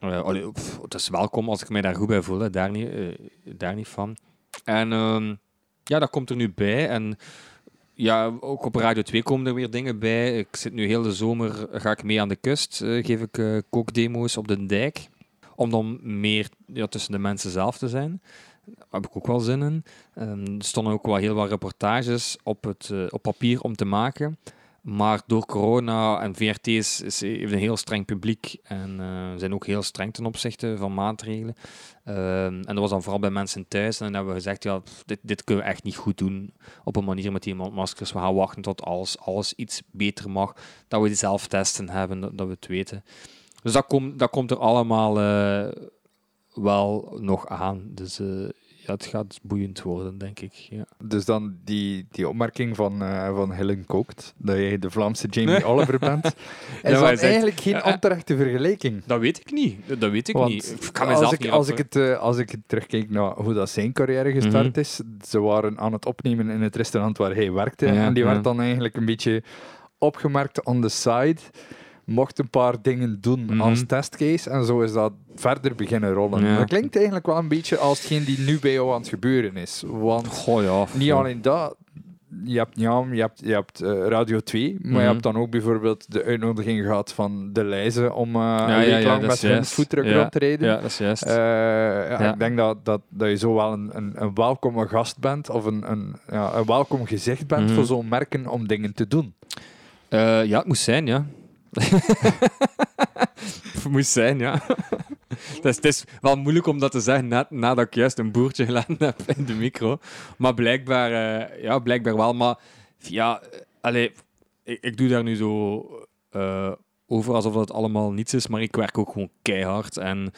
Uh, het is welkom als ik mij daar goed bij voel. Daar, niet, uh, daar niet van. En uh, ja, dat komt er nu bij. En ja, ook op Radio 2 komen er weer dingen bij. Ik zit nu heel de zomer, ga ik mee aan de kust. Uh, geef ik kookdemo's op de dijk. Om dan meer ja, tussen de mensen zelf te zijn. Daar heb ik ook wel zin in. Um, er stonden ook wel heel wat reportages op, het, op papier om te maken. Maar door corona en VRT is, is, heeft een heel streng publiek en uh, zijn ook heel streng ten opzichte van maatregelen. Uh, en dat was dan vooral bij mensen thuis. En dan hebben we gezegd, ja, dit, dit kunnen we echt niet goed doen op een manier met die mondmaskers. We gaan wachten tot alles, iets beter mag, dat we die zelftesten hebben, dat, we het weten. Dus dat, komt dat komt er allemaal uh, wel nog aan. Dus ja, het gaat boeiend worden, denk ik. Ja. Dus dan die, die opmerking van, eh, van Helen Kookt, dat jij de Vlaamse Jamie Oliver bent, is dat zegt- eigenlijk geen onterechte vergelijking. Dat weet ik niet. Dat weet ik Want niet. Ik kan als, ik, niet als, ik het, eh, als ik terugkijk naar hoe dat zijn carrière gestart Mhm. is, ze waren aan het opnemen in het restaurant waar hij werkte. Ja, en die werd dan eigenlijk een beetje opgemerkt on the side. Mocht een paar dingen doen Mhm. als testcase. En zo is dat verder beginnen rollen. Ja. Dat klinkt eigenlijk wel een beetje als hetgeen die nu bij jou aan het gebeuren is. Want Goh, ja. niet alleen dat. Je hebt Njam, je hebt, je hebt eh, Radio 2, maar je Mhm. hebt dan ook bijvoorbeeld de uitnodiging gehad van De Leize om eh Ja, een week lang met hun foodtruck Ja, rond te rijden. Ja, dat is juist. Eh. Ik denk dat, dat, dat je zo wel een, een, een welkome gast bent, of een, een, ja, een welkom gezicht bent Mhm. voor zo'n merken om dingen te doen. Ja, het moest zijn, ja. moest zijn, ja. het, is, wel moeilijk om dat te zeggen net nadat ik juist een boertje gelaten heb in de micro. Maar blijkbaar, eh, ja, blijkbaar wel. Maar ja, eh, allee, ik, ik doe daar nu zo eh, over alsof dat allemaal niets is, maar ik werk ook gewoon keihard. En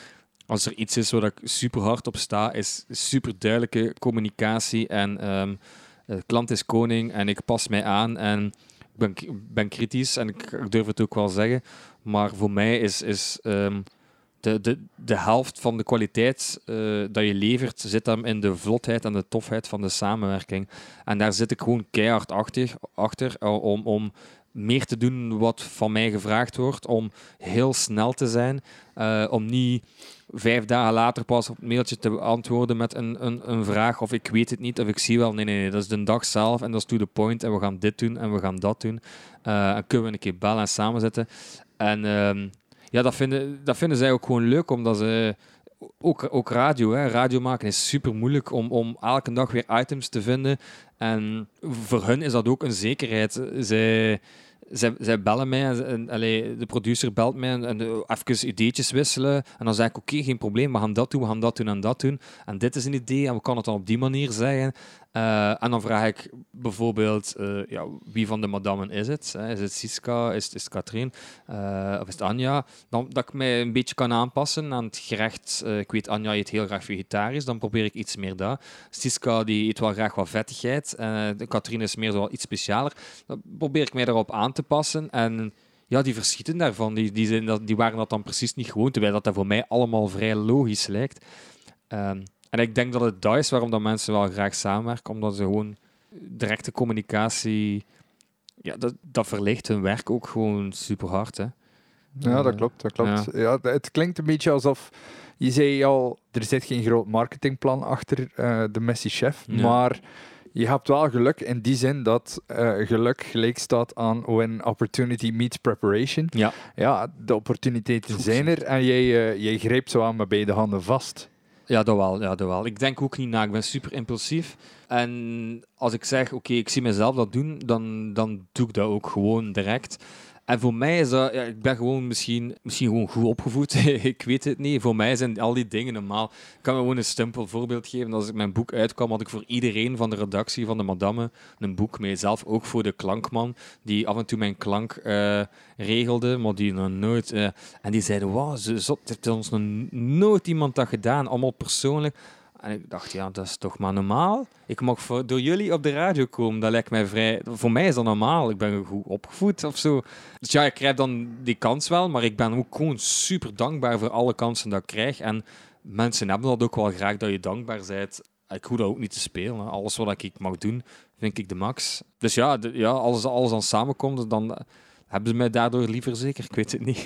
als er iets is waar ik super hard op sta, is super duidelijke communicatie. En ehm, klant is koning en ik pas mij aan. En ben, ben kritisch en ik, durf het ook wel zeggen. Maar voor mij is, is ehm, de, de, de helft van de kwaliteit eh, dat je levert, zit hem in de vlotheid en de tofheid van de samenwerking. En daar zit ik gewoon keihard achter, achter eh, om, om meer te doen wat van mij gevraagd wordt, om heel snel te zijn, eh, om niet vijf dagen later pas op het mailtje te antwoorden met een, een, een vraag of ik weet het niet of ik zie wel. Nee, nee, nee, dat is de dag zelf en dat is to the point en we gaan dit doen en we gaan dat doen. Eh, en kunnen we een keer bellen en samenzetten. En ehm, ja, dat vinden, dat vinden zij ook gewoon leuk, omdat ze... Ook, ook radio, hè. radio maken is super moeilijk om, om elke dag weer items te vinden. En voor hun is dat ook een zekerheid. Zij, zij, zij bellen mij, en, de producer belt mij en, en eh, even ideetjes wisselen. En dan zeg ik, oké, geen probleem, we gaan dat doen, we gaan dat doen en dat doen. En dit is een idee en we kunnen het dan op die manier zeggen. Eh, en dan vraag ik bijvoorbeeld, eh, ja, wie van de madammen is het? Is het Siska, is, het- is Katrien eh, of is het Anja? Dan, dat ik mij een beetje kan aanpassen aan het gerecht. Ik weet, Anja eet heel graag vegetarisch, dan probeer ik iets meer dat. Siska die eet wel graag wat vettigheid. Katrien is meer zo wel iets specialer. Dan probeer ik mij daarop aan te passen en... Ja, die verschieten daarvan. Die, die, zijn dat, die waren dat dan precies niet gewoon, terwijl dat, dat voor mij allemaal vrij logisch lijkt. Ehm, en ik denk dat het is waarom dat mensen wel graag samenwerken, omdat ze gewoon directe communicatie, ja, dat, dat verlicht hun werk ook gewoon super hard. Hè. Ja, dat klopt. Dat klopt. Ja. het klinkt een beetje alsof je zei al, er zit geen groot marketingplan achter eh, de Messi Chef, Ja. maar je hebt wel geluk in die zin dat eh, geluk gelijk staat aan when opportunity meets preparation. Ja. Ja, de opportuniteiten zijn er en jij, eh, jij grijpt zo aan met beide handen vast. Ja, dat wel, ja, dat wel. Ik denk ook niet na. Ik ben super impulsief. En als ik zeg, oké, ik zie mezelf dat doen, dan, dan doe ik dat ook gewoon direct. En voor mij is dat, ja, ik ben gewoon misschien, misschien gewoon goed opgevoed. ik weet het niet. Voor mij zijn al die dingen normaal. Ik kan me gewoon een simpel voorbeeld geven. Als ik mijn boek uitkwam, had ik voor iedereen van de redactie van de Madame een boek mee. Zelf ook voor de klankman, die af en toe mijn klank eh, regelde, maar die nog nooit. eh, en die zeiden: Wauw, ze heeft ons nog nooit iemand dat gedaan, allemaal persoonlijk. En ik dacht, ja, dat is toch maar normaal? Ik mag door jullie op de radio komen, dat lijkt mij vrij... Voor mij is dat normaal, ik ben goed opgevoed of zo. Dus ja, ik krijg dan die kans wel, maar ik ben ook gewoon super dankbaar voor alle kansen dat ik krijg. En mensen hebben dat ook wel graag, dat je dankbaar bent. Ik hoef dat ook niet te spelen. Alles wat ik mag doen, vind ik de max. Dus ja, de- ja als alles dan samenkomt, dan hebben ze mij daardoor liever zeker. Ik weet het niet.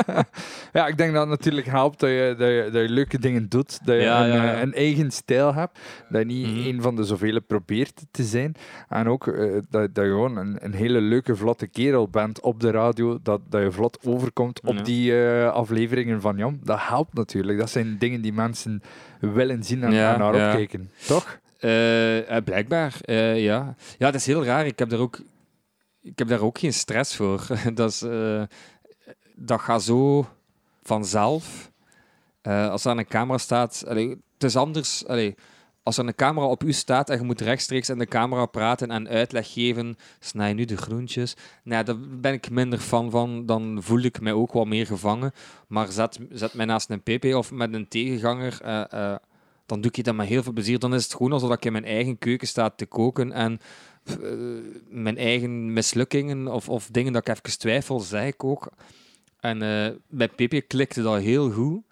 ja, ik denk dat het natuurlijk helpt dat je, dat je, dat je leuke dingen doet, dat je Ja, een, ja, eh, een eigen stijl hebt, dat je niet Mhm. een van de zoveel probeert te zijn. En ook eh, dat, dat je gewoon een, een hele leuke, vlotte kerel bent op de radio, dat, dat je vlot overkomt op Ja. die eh, afleveringen van Jam. Dat helpt natuurlijk. Dat zijn dingen die mensen willen zien en, naar opkijken. Toch? Blijkbaar, ja. Ja, dat is heel raar. Ik heb daar ook, ik heb daar ook geen stress voor. dat, is, eh, dat gaat zo vanzelf. Eh, als er aan een camera staat... Het is anders... Als er een camera op u staat en je moet rechtstreeks in de camera praten en uitleg geven, snij nu de groentjes. Nee, daar ben ik minder fan van. Dan voel ik mij ook wat meer gevangen. Maar zet, zet mij naast een PP of met een tegenganger... eh, dan doe ik dat met heel veel plezier. Dan is het gewoon alsof ik in mijn eigen keuken sta te koken en eh, mijn eigen mislukkingen of, of dingen dat ik even twijfel, zeg ik ook. En uh, bij Pepe klikte dat heel goed.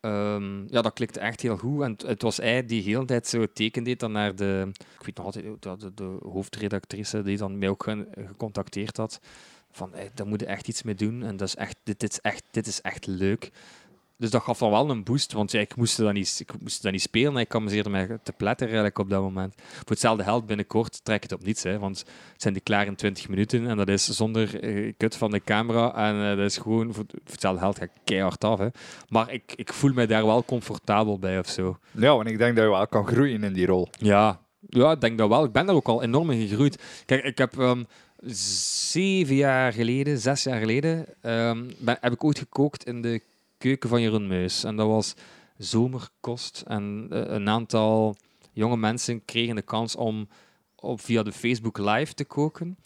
Um, ja, dat klikte echt heel goed. En het, was hij die de hele tijd zo teken deed dan naar de... Ik weet nog altijd, de, de, de hoofdredactrice die dan mij ook gecontacteerd had. Van, hey, daar moet je echt iets mee doen. En dat is echt, dit, dit, is echt, dit is echt leuk. Dus dat gaf dan wel een boost, want ik, moest dat niet, ik moest dat niet spelen. En ik amuseerde mij te pletteren eigenlijk op dat moment. Voor hetzelfde geld binnenkort trek het op niets. Hè, want het zijn die klaar in 20 minuten. En dat is zonder uh, kut van de camera. En uh, dat is gewoon, voor, hetzelfde geld ga ik keihard af. Hè. Maar ik, ik voel mij daar wel comfortabel bij of zo. Ja, want ik denk dat je wel kan groeien in die rol. Ja, ja ik denk dat wel. Ik ben daar ook al enorm in gegroeid. Kijk, ik heb... Um, zeven jaar geleden, zes jaar geleden, um, ben, heb ik ooit gekookt in de keuken van Jeroen Meus. En dat was zomerkost. En uh, een aantal jonge mensen kregen de kans om op, via de Facebook Live te koken.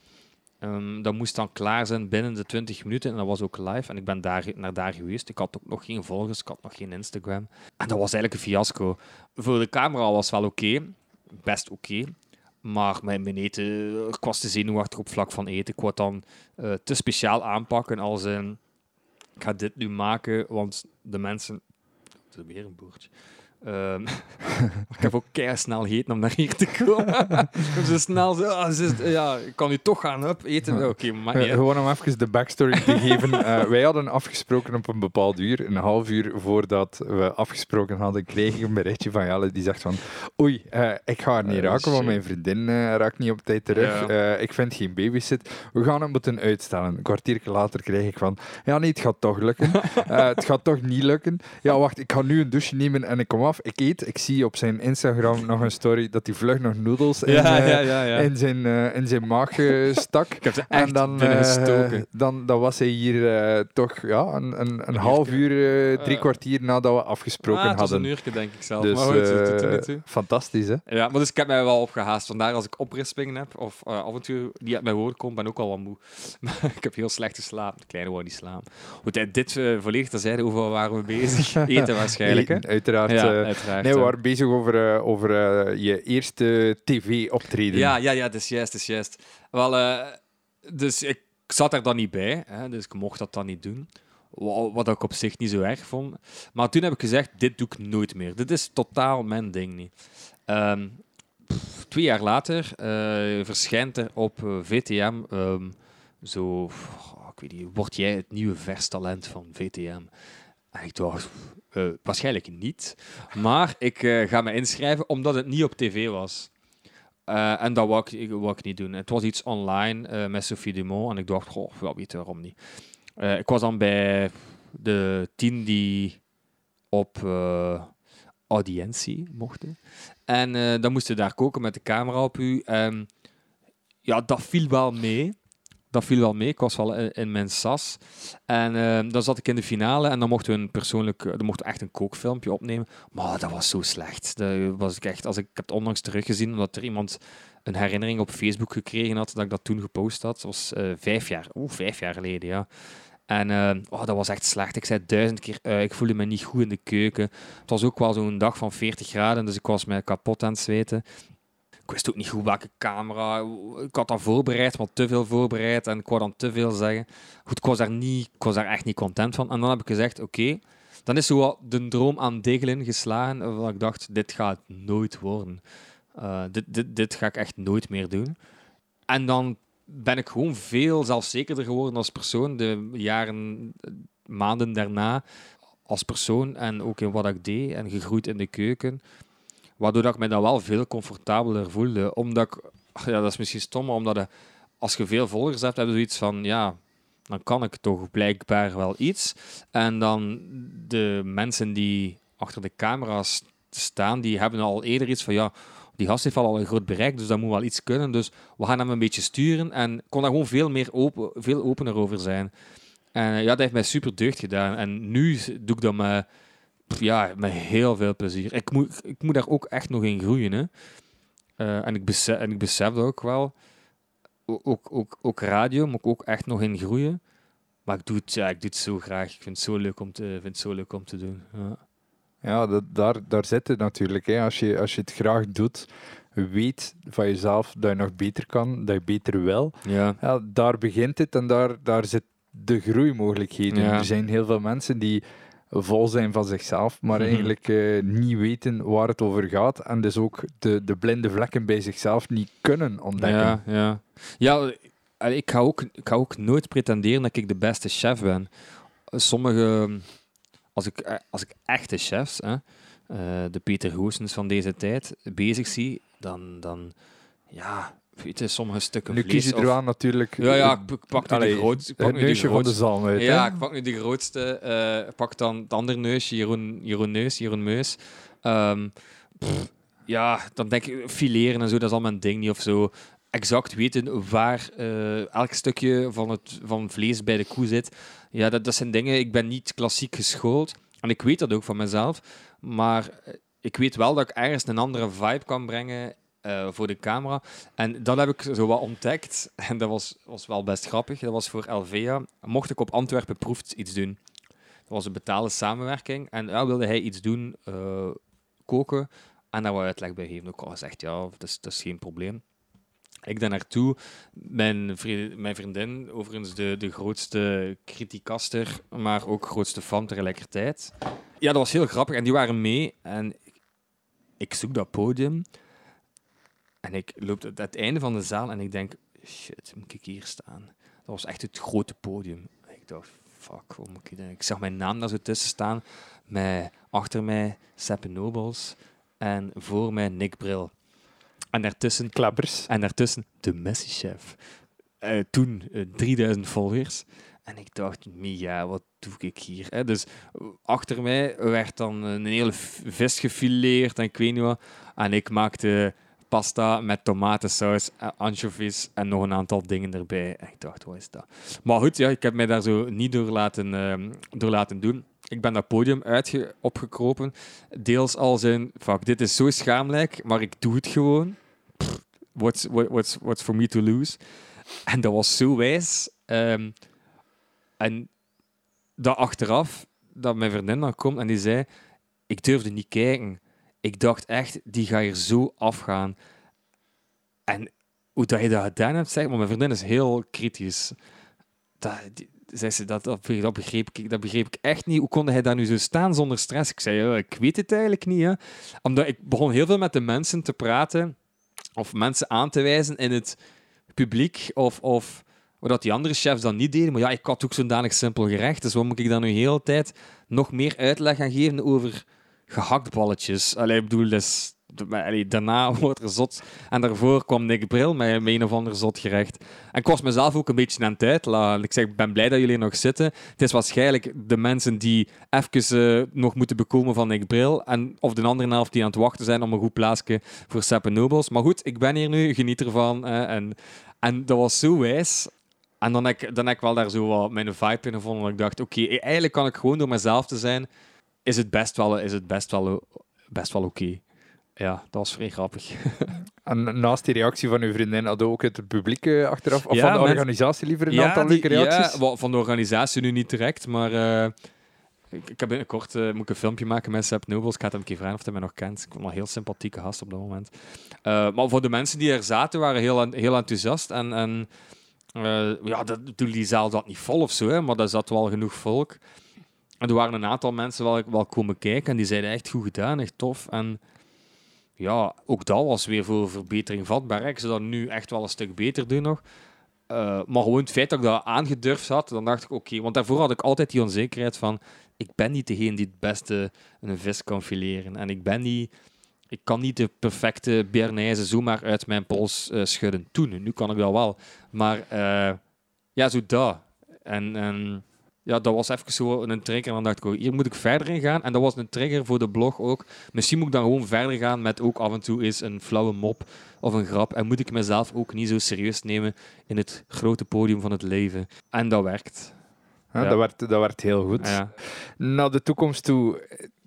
Um, dat moest dan klaar zijn binnen de 20 minuten en dat was ook live. En ik ben daar, naar daar geweest. Ik had ook nog geen volgers, ik had nog geen Instagram. En dat was eigenlijk een fiasco. Voor de camera was wel oké, best oké. Maar mijn, eten, ik was te zenuwachtig op vlak van eten. Ik wou dan uh, te speciaal aanpakken als een ik ga dit nu maken, want de mensen... Het is weer een boertje. Um, ik heb ook keihard snel gegeten om naar hier te komen. zo snel, zo, ah, ja, ik kan nu toch gaan up, eten. Oké, okay, maar uh, Gewoon om even de backstory te geven. Uh, wij hadden afgesproken op een bepaald uur. Een half uur voordat we afgesproken hadden, kreeg ik een berichtje van Jelle die zegt van oei, uh, ik ga er niet raken, want mijn vriendin raakt niet op tijd terug. Ja. ik vind geen babysit. We gaan het moeten uitstellen. Een kwartier later kreeg ik van ja, nee, het gaat toch lukken. het gaat toch niet lukken. Ja, wacht, ik ga nu een douche nemen en ik kom af. Ik eet. Ik zie op zijn Instagram nog een story dat hij vlug nog noedels in, ja, ja, ja, in, zijn, uh, in zijn maag uh, stak. Ik heb ze echt en dan, dan, dan was hij hier toch ja, een, een, een half uur, drie kwartier nadat we afgesproken ah, hadden. een uurtje, denk ik zelf. Dus, maar goed, fantastisch, hè? Ja, maar dus ik heb mij wel opgehaast. Vandaar als ik oprispingen heb, of af en toe die uit mijn woorden komt, ben ik ook al wat moe. ik heb heel slecht geslapen. De kleine wou niet slapen. Goed, dit volledig terzijde, hoeveel waren we bezig? Eten waarschijnlijk, Eten, uiteraard. Uiteraard. Nee, we waren bezig over, uh, over uh, je eerste tv-optreden. Ja, ja, ja, dat is juist, dat is juist. Wel, dus ik zat er dan niet bij, hè, dus ik mocht dat dan niet doen. Wat ik op zich niet zo erg vond. Maar toen heb ik gezegd, dit doe ik nooit meer. Dit is totaal mijn ding niet. Um, pff, twee jaar later verschijnt er op VTM um, zo... Oh, ik weet niet, word jij het nieuwe verstalent van VTM? Ik dacht, uh, waarschijnlijk niet. Maar ik uh, ga me inschrijven omdat het niet op tv was. Uh, en dat wou ik, wou ik niet doen. Het was iets online met Sophie Dumont. En ik dacht, goh, wel weet waarom niet. ik was dan bij de tien die op audiëntie mochten. En dan moesten daar koken met de camera op u. En ja, dat viel wel mee dat viel wel mee. Ik was wel in, mijn sas. En uh, dan zat ik in de finale en dan mochten we een persoonlijk, dan mochten echt een kookfilmpje opnemen. Maar dat was zo slecht. Dat was ik echt, als ik, heb het onlangs teruggezien, omdat er iemand een herinnering op Facebook gekregen had dat ik dat toen gepost had. Dat was uh, vijf jaar, oeh, vijf jaar geleden, ja. En uh, oh, dat was echt slecht. Ik zei duizend keer, uh, ik voelde me niet goed in de keuken. Het was ook wel zo'n dag van 40 graden, dus ik was mij kapot aan het zweten ik wist ook niet goed welke camera. Ik had dat voorbereid, maar te veel voorbereid en ik wou dan te veel zeggen. Goed, ik was daar, niet, ik was daar echt niet content van. En dan heb ik gezegd, oké, dan is zo de droom aan degelen geslagen. Waar ik dacht, dit gaat nooit worden. Uh, dit, dit, dit ga ik echt nooit meer doen. En dan ben ik gewoon veel zelfzekerder geworden als persoon. De jaren, maanden daarna als persoon en ook in wat ik deed en gegroeid in de keuken. Waardoor dat ik me dan wel veel comfortabeler voelde. Omdat ik, ja, dat is misschien stom, maar omdat als je veel volgers hebt, heb je zoiets van, ja, dan kan ik toch blijkbaar wel iets. En dan de mensen die achter de camera's staan, die hebben al eerder iets van, ja, die gast heeft al een groot bereik, dus dat moet wel iets kunnen. Dus we gaan hem een beetje sturen en kon daar gewoon veel meer open, veel opener over zijn. En ja, dat heeft mij super deugd gedaan. En nu doe ik dat met ja, met heel veel plezier. Ik moet, ik moet daar ook echt nog in groeien. Hè. Uh, en, ik besef, en ik besef dat ook wel. Ook, ook, ook radio moet ik ook echt nog in groeien. Maar ik doe het, ja, ik doe het zo graag. Ik vind het zo leuk om te, vind het zo leuk om te doen. Ja. Ja, dat, daar, daar zit het natuurlijk. Hè. Als, je, als je het graag doet, weet van jezelf dat je nog beter kan, dat je beter wil. Ja. Ja, daar begint het en daar, daar zit de groeimogelijkheden. Ja. Er zijn heel veel mensen die vol zijn van zichzelf, maar Mhm. eigenlijk eh, niet weten waar het over gaat en dus ook de, de blinde vlekken bij zichzelf niet kunnen ontdekken. Ja, ja. ja ik, ga ook, ik ga ook nooit pretenderen dat ik de beste chef ben. Sommige, als ik, eh, als ik echte chefs, hè, eh, de Peter Goossens van deze tijd, bezig zie, dan, dan ja, weet je, sommige stukken Nu vlees... kies je er aan natuurlijk Ja, ja, ik pak- nu allee, de grootste. ik pak nu neusje van de zalm uit. Ja, hè. ik pak nu de grootste. eh pak dan het andere neusje, Jeroen, Jeroen Neus, Jeroen Meus. Pff, ja, dan denk ik, fileren en zo, dat is al mijn ding niet of zo. Exact weten waar eh, elk stukje van het van vlees bij de koe zit. Ja, dat, dat zijn dingen, ik ben niet klassiek geschoold. En ik weet dat ook van mezelf. Maar eh, ik weet wel dat ik ergens een andere vibe kan brengen eh, voor de camera. En dat heb ik zo wat ontdekt. En dat was, was wel best grappig. Dat was voor Elvea. Mocht ik op Antwerpen Proeft iets doen. Dat was een betaalde samenwerking. En ja, wilde hij iets doen, eh, koken. En daar wat uitleg bij geven. Ik al gezegd, ja, dat is, dat is geen probleem. Ik daar naartoe. Mijn, vri- mijn vriendin, overigens de, de grootste criticaster, maar ook grootste fan tegelijkertijd. Ja, dat was heel grappig. En die waren mee. En ik zoek dat podium. En ik loop tot het einde van de zaal en ik denk, shit, moet ik hier staan? Dat was echt het grote podium. En ik dacht, fuck, hoe moet ik dat? Ik zag mijn naam daar zo tussen staan, met achter mij Seppe Nobles en voor mij Nick Bril. En daartussen, Klappers. en daartussen de Messi-chef. Eh, toen eh, 3000 volgers. En ik dacht, ja, wat doe ik hier? Hè? Dus eh, achter mij werd dan een hele vis gefileerd en ik weet niet wat. En ik maakte pasta met tomatensaus, eh, anchovies en nog een aantal dingen erbij. En ik dacht, wat is dat? Maar goed, ja, ik heb mij daar zo niet door laten, ehm, door laten doen. Ik ben dat podium uitge opgekropen. Deels als in, fuck, dit is zo schaamlijk, maar ik doe het gewoon. What's, what- what's, what's for me to lose? En dat was zo wijs. Ehm, en dat achteraf, dat mijn vriendin dan komt en die zei, ik durfde niet kijken. Ik dacht echt, die ga hier zo afgaan. En hoe dat je dat gedaan hebt, zeg maar, mijn vriendin is heel kritisch. Dat, ze, dat, dat, begreep ik, dat begreep ik echt niet. Hoe kon hij daar nu zo staan zonder stress? Ik zei, ik weet het eigenlijk niet. Omdat ik begon heel veel met de mensen te praten, of mensen aan te wijzen in het publiek, of, of wat die andere chefs dan niet deden. Maar ja, ik had ook zo'n danig simpel gerecht, dus wat moet ik dan nu heel de tijd nog meer uitleg gaan geven over gehaktballetjes? Allee, ik bedoel, dus, allee, daarna wordt er zot. En daarvoor kwam Nick Bril met, een of ander zot gerecht. En was mezelf ook een beetje aan het uitlaten. Ik zeg, ik ben blij dat jullie nog zitten. Het is waarschijnlijk de mensen die even eh, nog moeten bekomen van Nick Bril. En, of de andere helft die aan het wachten zijn om een goed plaatsje voor Seppe Nobles. Maar goed, ik ben hier nu, geniet ervan. en, en dat was zo wijs. En dan heb, ik, dan ik wel daar zo wat mijn vibe in gevonden. Ik dacht, oké, eigenlijk kan ik gewoon door mezelf te zijn, is het best wel, is het best wel, best wel oké. Ja, dat was vrij grappig. En naast die reactie van uw vriendin hadden ook het publiek eh, achteraf, of Ja, van de organisatie liever, een aantal leuke reacties. Ja, van de organisatie nu niet direct, maar eh, ik, ik heb binnenkort eh, moet ik een filmpje maken met Sepp Nobles. Ik ga hem een keer vragen of hij mij nog kent. Ik vond een heel sympathieke gast op dat moment. Maar voor de mensen die er zaten, waren heel, heel enthousiast. En, en ja, dat, die zaal zat niet vol of zo, hè, maar er zat wel genoeg volk. En er waren een aantal mensen wel, wel komen kijken en die zeiden echt goed gedaan, echt tof. En ja, ook dat was weer voor verbetering vatbaar. Ik zou dat nu echt wel een stuk beter doen nog. Eh, maar gewoon het feit dat ik dat aangedurfd had, dan dacht ik oké. want daarvoor had ik altijd die onzekerheid van ik ben niet degene die het beste een vis kan fileren. En ik ben niet... Ik kan niet de perfecte Bernaise zomaar uit mijn pols eh, schudden. Toen, nu kan ik dat wel. Maar eh, ja, zo dat. En, en ja, dat was even zo een trigger. En dan dacht ik, hier moet ik verder in gaan. En dat was een trigger voor de blog ook. Misschien moet ik dan gewoon verder gaan met ook af en toe eens een flauwe mop of een grap. En moet ik mezelf ook niet zo serieus nemen in het grote podium van het leven. En dat werkt. Ja, Ja. Dat, werd, dat werd heel goed. Ja. Naar de toekomst toe,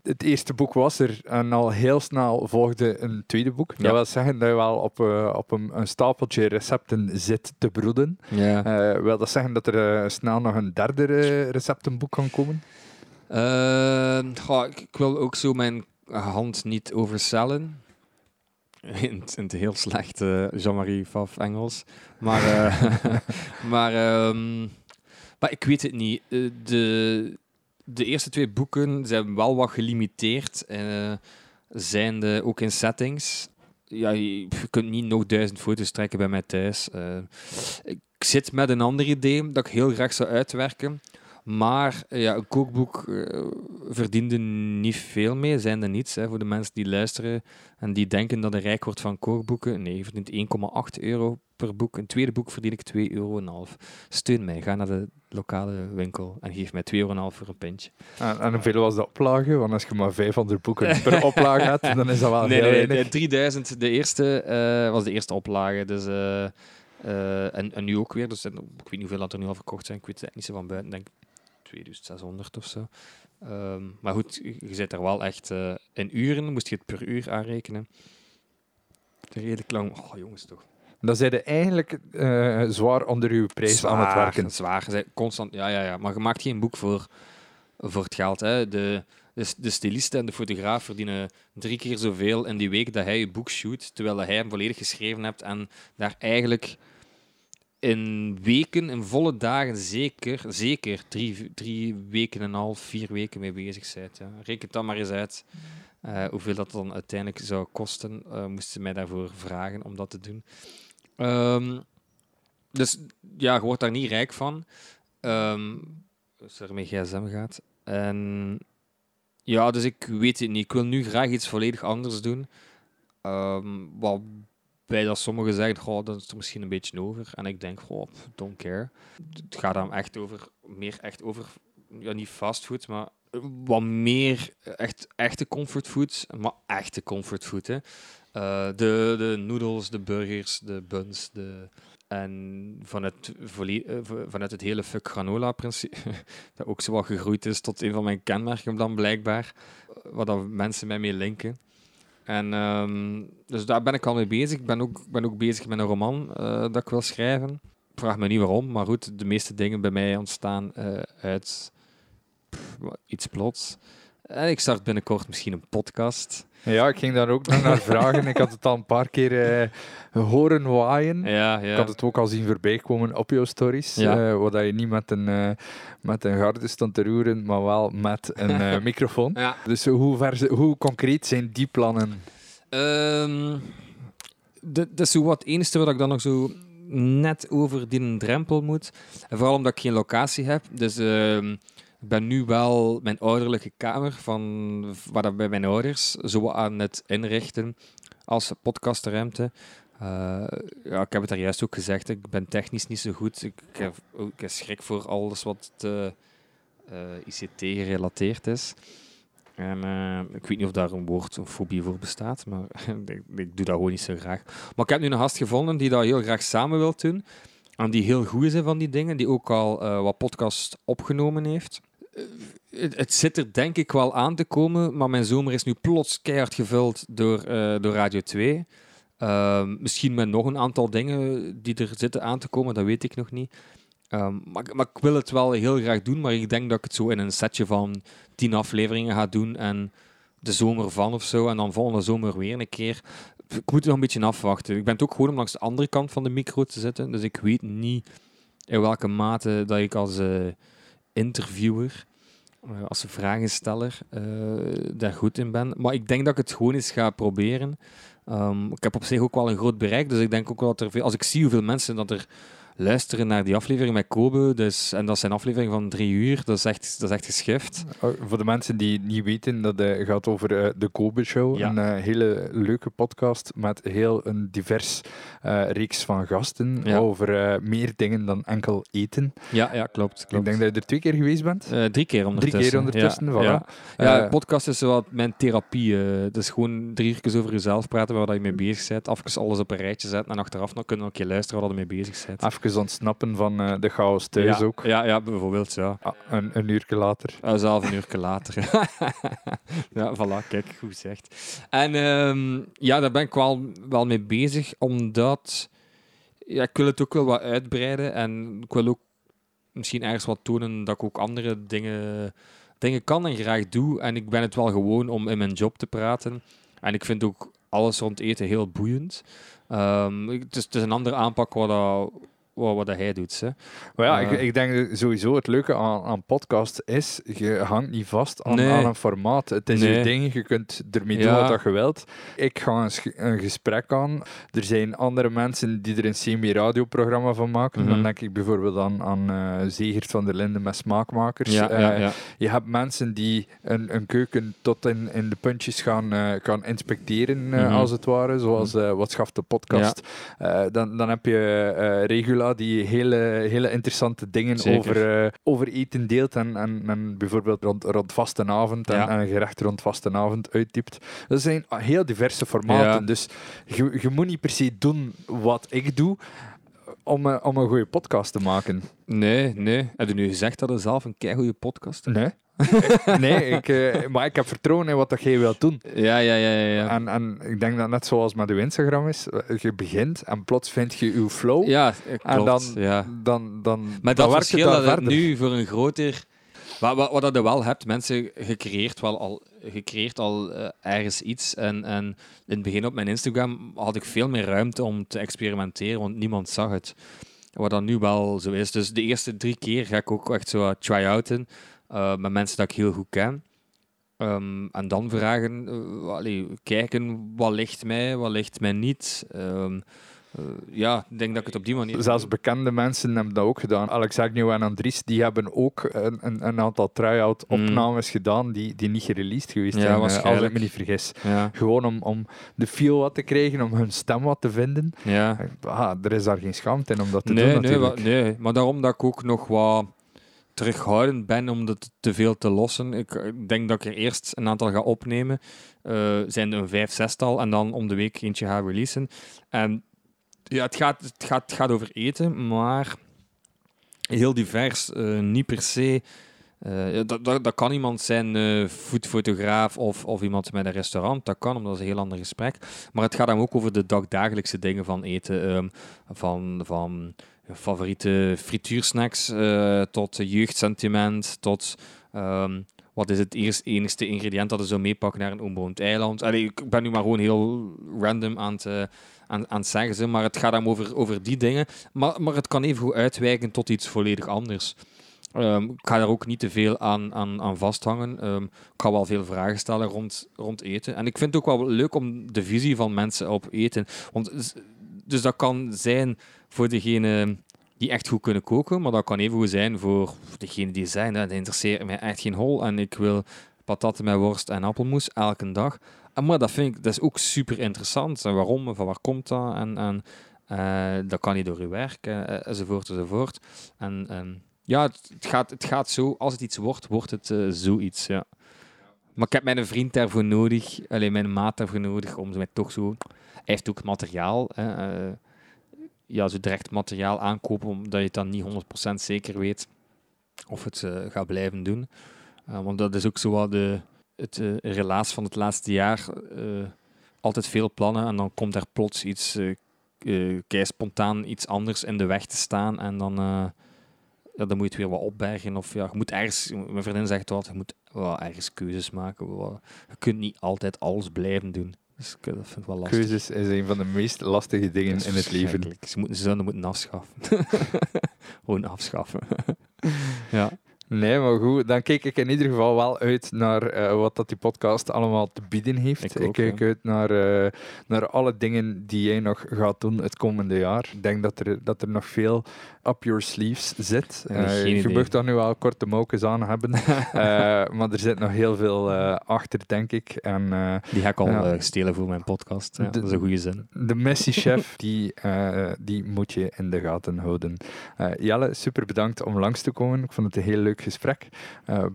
het eerste boek was er en al heel snel volgde een tweede boek. Ja. Dat wil zeggen dat je wel op, eh, op een, een stapeltje recepten zit te broeden. Ja. Eh wil dat zeggen dat er eh, snel nog een derde receptenboek kan komen? Eh, goh, ik, ik wil ook zo mijn hand niet overcellen. In, het- in het heel slechte Jean-Marie Faf Engels. Maar, maar, ehm, maar ik weet het niet. De, de eerste twee boeken zijn wel wat gelimiteerd. eh zijnde ook in settings. Ja, je, je kunt niet nog duizend foto's trekken bij mij thuis. Eh, ik zit met een ander idee dat ik heel graag zou uitwerken. Maar ja, een kookboek eh, verdiende niet veel mee, zijn er niets. Hè, voor de mensen die luisteren en die denken dat een rijk wordt van kookboeken. Nee, je verdient 1,8 euro per boek. Een tweede boek verdien ik 2,5 euro. Steun mij, ga naar de lokale winkel en geef mij 2,5 euro voor een pintje. En, en hoeveel was de oplage? Want als je maar 500 boeken per oplage hebt, dan is dat wel nee, heel nee, weinig. de 3000, de eerste, eh, was de eerste oplage. Dus, eh, en, en nu ook weer. Dus, ik weet niet hoeveel dat er nu al verkocht zijn. Ik weet het niet zo van buiten. Ik denk 2600 of zo. Ehm, maar goed, je zit er wel echt eh, in uren. Moest je het per uur aanrekenen. Redelijk lang. Oh, jongens, toch. Dan zijn je eigenlijk eh, zwaar onder uw prijs aan het werken. Zwaar. Je Constant, ja, ja, ja. Maar je maakt geen boek voor, voor het geld. Hè. De, de, de stylist en de fotograaf verdienen drie keer zoveel in die week dat hij je boek shoot, terwijl hij hem volledig geschreven hebt en daar eigenlijk in weken, in volle dagen, zeker, zeker drie, drie weken en een half, vier weken mee bezig bent. Ja. Reken dan maar eens uit. eh, hoeveel dat dan uiteindelijk zou kosten, eh moesten ze mij daarvoor vragen om dat te doen. Ehm, dus ja, je wordt daar niet rijk van. Ehm als er met gsm gaat. En ja, dus ik weet het niet. Ik wil nu graag iets volledig anders doen. Ehm wat bij dat sommigen zeggen, goh, dat is er misschien een beetje over. En ik denk, goh, don't care. Het gaat dan echt over, meer echt over, ja, niet fastfood, maar wat meer echt, echte comfortfood. Maar echte comfortfood, hè. Eh, de, de noedels, de burgers, de buns, de... En vanuit, eh, vanuit het hele fuck granola principe, dat ook zo wat gegroeid is tot een van mijn kenmerken dan blijkbaar, eh, wat dat mensen mij mee linken. En ehm, dus daar ben ik al mee bezig. Ik ben ook, ben ook bezig met een roman eh, dat ik wil schrijven. Ik vraag me niet waarom, maar goed, de meeste dingen bij mij ontstaan eh, uit iets plots. En ik start binnenkort misschien een podcast. Ja, ik ging daar ook nog naar vragen. Ik had het al een paar keer eh, horen waaien. Ja, ja. Ik had het ook al zien voorbij komen op jouw stories. Ja. eh, dat je niet met een, eh, met een garde stond te roeren, maar wel met een eh, microfoon. Ja. Dus hoe, ver, hoe concreet zijn die plannen? Ehm, dat dat is zo wat het enige wat ik dan nog zo net over die drempel moet. En vooral omdat ik geen locatie heb. Dus ehm, ik ben nu wel mijn ouderlijke kamer van waar bij mijn ouders zo aan het inrichten als podcastruimte. Eh, ja, ik heb het daar juist ook gezegd. Ik ben technisch niet zo goed. Ik, ik heb ook schrik voor alles wat eh, ICT gerelateerd is. En eh, ik weet niet of daar een woord of fobie voor bestaat, maar ik, ik doe dat gewoon niet zo graag. Maar ik heb nu een gast gevonden die dat heel graag samen wil doen. En die heel goed is in van die dingen, die ook al wat podcast opgenomen heeft. Het, zit er denk ik wel aan te komen, maar mijn zomer is nu plots keihard gevuld door, eh, door Radio 2. Ehm, misschien met nog een aantal dingen die er zitten aan te komen, dat weet ik nog niet. Ehm, maar, maar ik wil het wel heel graag doen, maar ik denk dat ik het zo in een setje van tien afleveringen ga doen en de zomer van of zo. En dan volgende zomer weer een keer. Ik moet nog een beetje afwachten. Ik ben het ook gewoon om langs de andere kant van de micro te zitten. Dus ik weet niet in welke mate dat ik als eh, interviewer, als vragensteller, eh, daar goed in ben. Maar ik denk dat ik het gewoon eens ga proberen. Ehm, ik heb op zich ook wel een groot bereik, dus ik denk ook wel dat er veel... Als ik zie hoeveel mensen dat er luisteren naar die aflevering met Kobe, dus, en dat zijn afleveringen van drie uur, dat is echt, dat is echt geschift. Oh, Voor de mensen die niet weten, dat eh, gaat over eh, de Kobe Show. Ja. Een eh, hele leuke podcast met heel een divers reeks van gasten Ja. over meer dingen dan enkel eten. Ja, ja klopt. klopt. Ik denk dat je er twee keer geweest bent. Drie keer ondertussen. Drie keer ondertussen, ja, voilà. Ja, podcast is wat mijn therapie. Het is gewoon drie uur over jezelf praten, waar je mee bezig bent. Even alles op een rijtje zetten en achteraf nog kunnen we een keer luisteren waar je mee bezig bent. Even ontsnappen van eh, de chaos thuis ja, ook. Ja, ja, bijvoorbeeld, ja. Ah, een, een uur later. Uh, zelf een uur later. ja, voilà, kijk, goed zegt. En ehm, ja, daar ben ik wel, wel mee bezig, omdat ja, ik wil het ook wel wat uitbreiden en ik wil ook misschien ergens wat tonen dat ik ook andere dingen dingen kan en graag doe. En ik ben het wel gewoon om in mijn job te praten. En ik vind ook alles rond eten heel boeiend. Ehm, het, is, het is een andere aanpak wat, wat, hij doet. Hè. Maar ja, ik, Eh. ik denk sowieso het leuke aan, aan podcast is, je hangt niet vast aan, Nee. aan een formaat. Het is je ding, je kunt ermee doen wat je wilt. Ik ga een, een gesprek aan. Er zijn andere mensen die er een semi-radioprogramma van maken. Mhm. Dan denk ik bijvoorbeeld aan, aan eh Zegert van der Linden met Smaakmakers. Ja, Eh, ja. Je hebt mensen die een, een keuken tot in, in de puntjes gaan, gaan inspecteren, Mhm. als het ware. Zoals eh, Wat schaft de podcast. Dan, dan heb je eh, Die hele, hele interessante dingen Zeker. over, eh, over eten deelt. En, en, en bijvoorbeeld rond, rond vastenavond en, Ja. en een gerecht rond vastenavond uittypt. Dat zijn heel diverse formaten. Ja. Dus je, je moet niet per se doen wat ik doe. Om, een- om een goede podcast te maken. Nee, nee. Heb je nu gezegd dat je zelf een keigoede podcast hebt? Nee. nee, ik, eh, maar ik heb vertrouwen in wat dat jij wilt doen. Ja, ja, ja, ja. ja. En, en ik denk dat net zoals met uw Instagram is, eh, je begint en plots vind je uw flow. Ja, eh, klopt. en dan, ja. dan, dan, Maar dan dat werkt het verschil dat het nu voor een groter... Wat, wat, wat dat je wel hebt, mensen gecreëerd wel al, gecreëerd al ergens iets. En, en in het begin op mijn Instagram had ik veel meer ruimte om te experimenteren, want niemand zag het. Wat dan nu wel zo is. Dus de eerste drie keer ga ik ook echt zo try-outen eh, met mensen dat ik heel goed ken. Ehm, en dan vragen, eh, allee, kijken wat ligt mij, wat ligt mij niet. Eh, ja, ik denk dat ik het op die manier... Zelfs bekende mensen hebben dat ook gedaan. Alex Agnew en Andries die hebben ook een, een, een aantal try-out Mm. opnames gedaan die, die niet gereleased geweest Ja, zijn, als ik me niet vergis. Ja, Gewoon om, om de feel wat te krijgen, om hun stem wat te vinden. ja. Ah, er is daar geen schaamte in om dat te Nee, doen nee, natuurlijk. wa- nee, maar daarom dat ik ook nog wat terughoudend ben om dat te veel te lossen. Ik eh, denk dat ik er eerst een aantal ga opnemen. Eh zijn er een vijf, zestal. En dan om de week eentje ga releasen. En ja, het gaat, het gaat, gaat over eten, maar heel divers. eh, niet per se... dat, dat, dat kan iemand zijn, foodfotograaf of, of iemand met een restaurant. Dat kan, omdat dat is een heel ander gesprek. Maar het gaat dan ook over de dagdagelijkse dingen van eten. ehm, van, van favoriete frituursnacks eh, tot jeugdsentiment, tot ehm, wat is het eerst enigste ingrediënt dat je zou meepakken naar een onbewoond eiland. Ik ben nu maar gewoon heel random aan het, eh, aan, aan zeggen, ze, maar het gaat dan over, over die dingen. Maar, maar het kan even goed uitwijken tot iets volledig anders. Ehm, ik ga daar ook niet te veel aan, aan, aan vasthangen. Ehm, ik ga wel veel vragen stellen rond, rond eten. En ik vind het ook wel leuk om de visie van mensen op eten. Want, dus dat kan zijn voor degene die echt goed kunnen koken, maar dat kan even goed zijn voor degene die zijn. Dat interesseert mij echt geen hol en ik wil patatten met worst en appelmoes elke dag. Maar dat vind ik dat is ook super interessant. En waarom? Van waar komt dat? En, en eh, dat kan niet door uw werk, eh, enzovoort, enzovoort. En, ja, het, gaat, het gaat zo. Als het iets wordt, wordt het eh, zoiets, ja. Maar ik heb mijn vriend daarvoor nodig, alleen mijn maat daarvoor nodig, om mij toch zo... Hij heeft ook materiaal, hè, ja, zo direct materiaal aankopen, omdat je het dan niet 100% zeker weet of het eh, gaat blijven doen. Eh, want dat is ook zo wat de, het eh, relaas van het laatste jaar. altijd veel plannen en dan komt er plots iets, kei spontaan iets anders in de weg te staan en dan, ja, dan moet je het weer wat opbergen. Of ja, je moet ergens, mijn vriendin zegt wel, je moet wel ergens keuzes maken. Je kunt niet altijd alles blijven doen. Dus ik, eh, dat vind ik wel lastig. Keuzes is een van de meest lastige dingen in het leven. Ze, moeten, ze zouden moeten afschaffen. Gewoon afschaffen. ja. Nee, maar goed, dan kijk ik in ieder geval wel uit naar eh, wat dat die podcast allemaal te bieden heeft. Ik kijk ja. uit naar, eh, naar alle dingen die jij nog gaat doen het komende jaar. Ik denk dat er, dat er nog veel up your sleeves zit. Eh, je mag dan nu wel korte mouwtjes aan hebben, Eh, maar er zit nog heel veel eh, achter, denk ik. En Die ga ik al stelen voor mijn podcast. Ja, De- dat is een goede zin. de Messi-chef, die, die moet je in de gaten houden. Jelle, super bedankt om langs te komen. Ik vond het een heel leuk gesprek.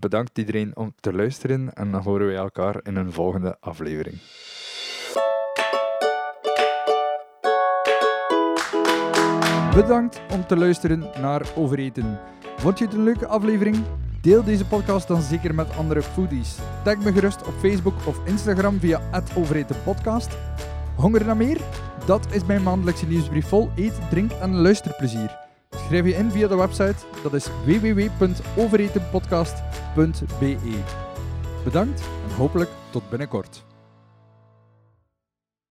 Bedankt iedereen om te luisteren en dan horen wij elkaar in een volgende aflevering. Bedankt om te luisteren naar Overeten. Vond je het een leuke aflevering? Deel deze podcast dan zeker met andere foodies. Tag me gerust op Facebook of Instagram via @overetenpodcast. Honger naar meer? Dat is mijn maandelijkse nieuwsbrief vol eet, drink en luisterplezier. Schrijf je in via de website, dat is www.overetenpodcast.com Bedankt en hopelijk tot binnenkort.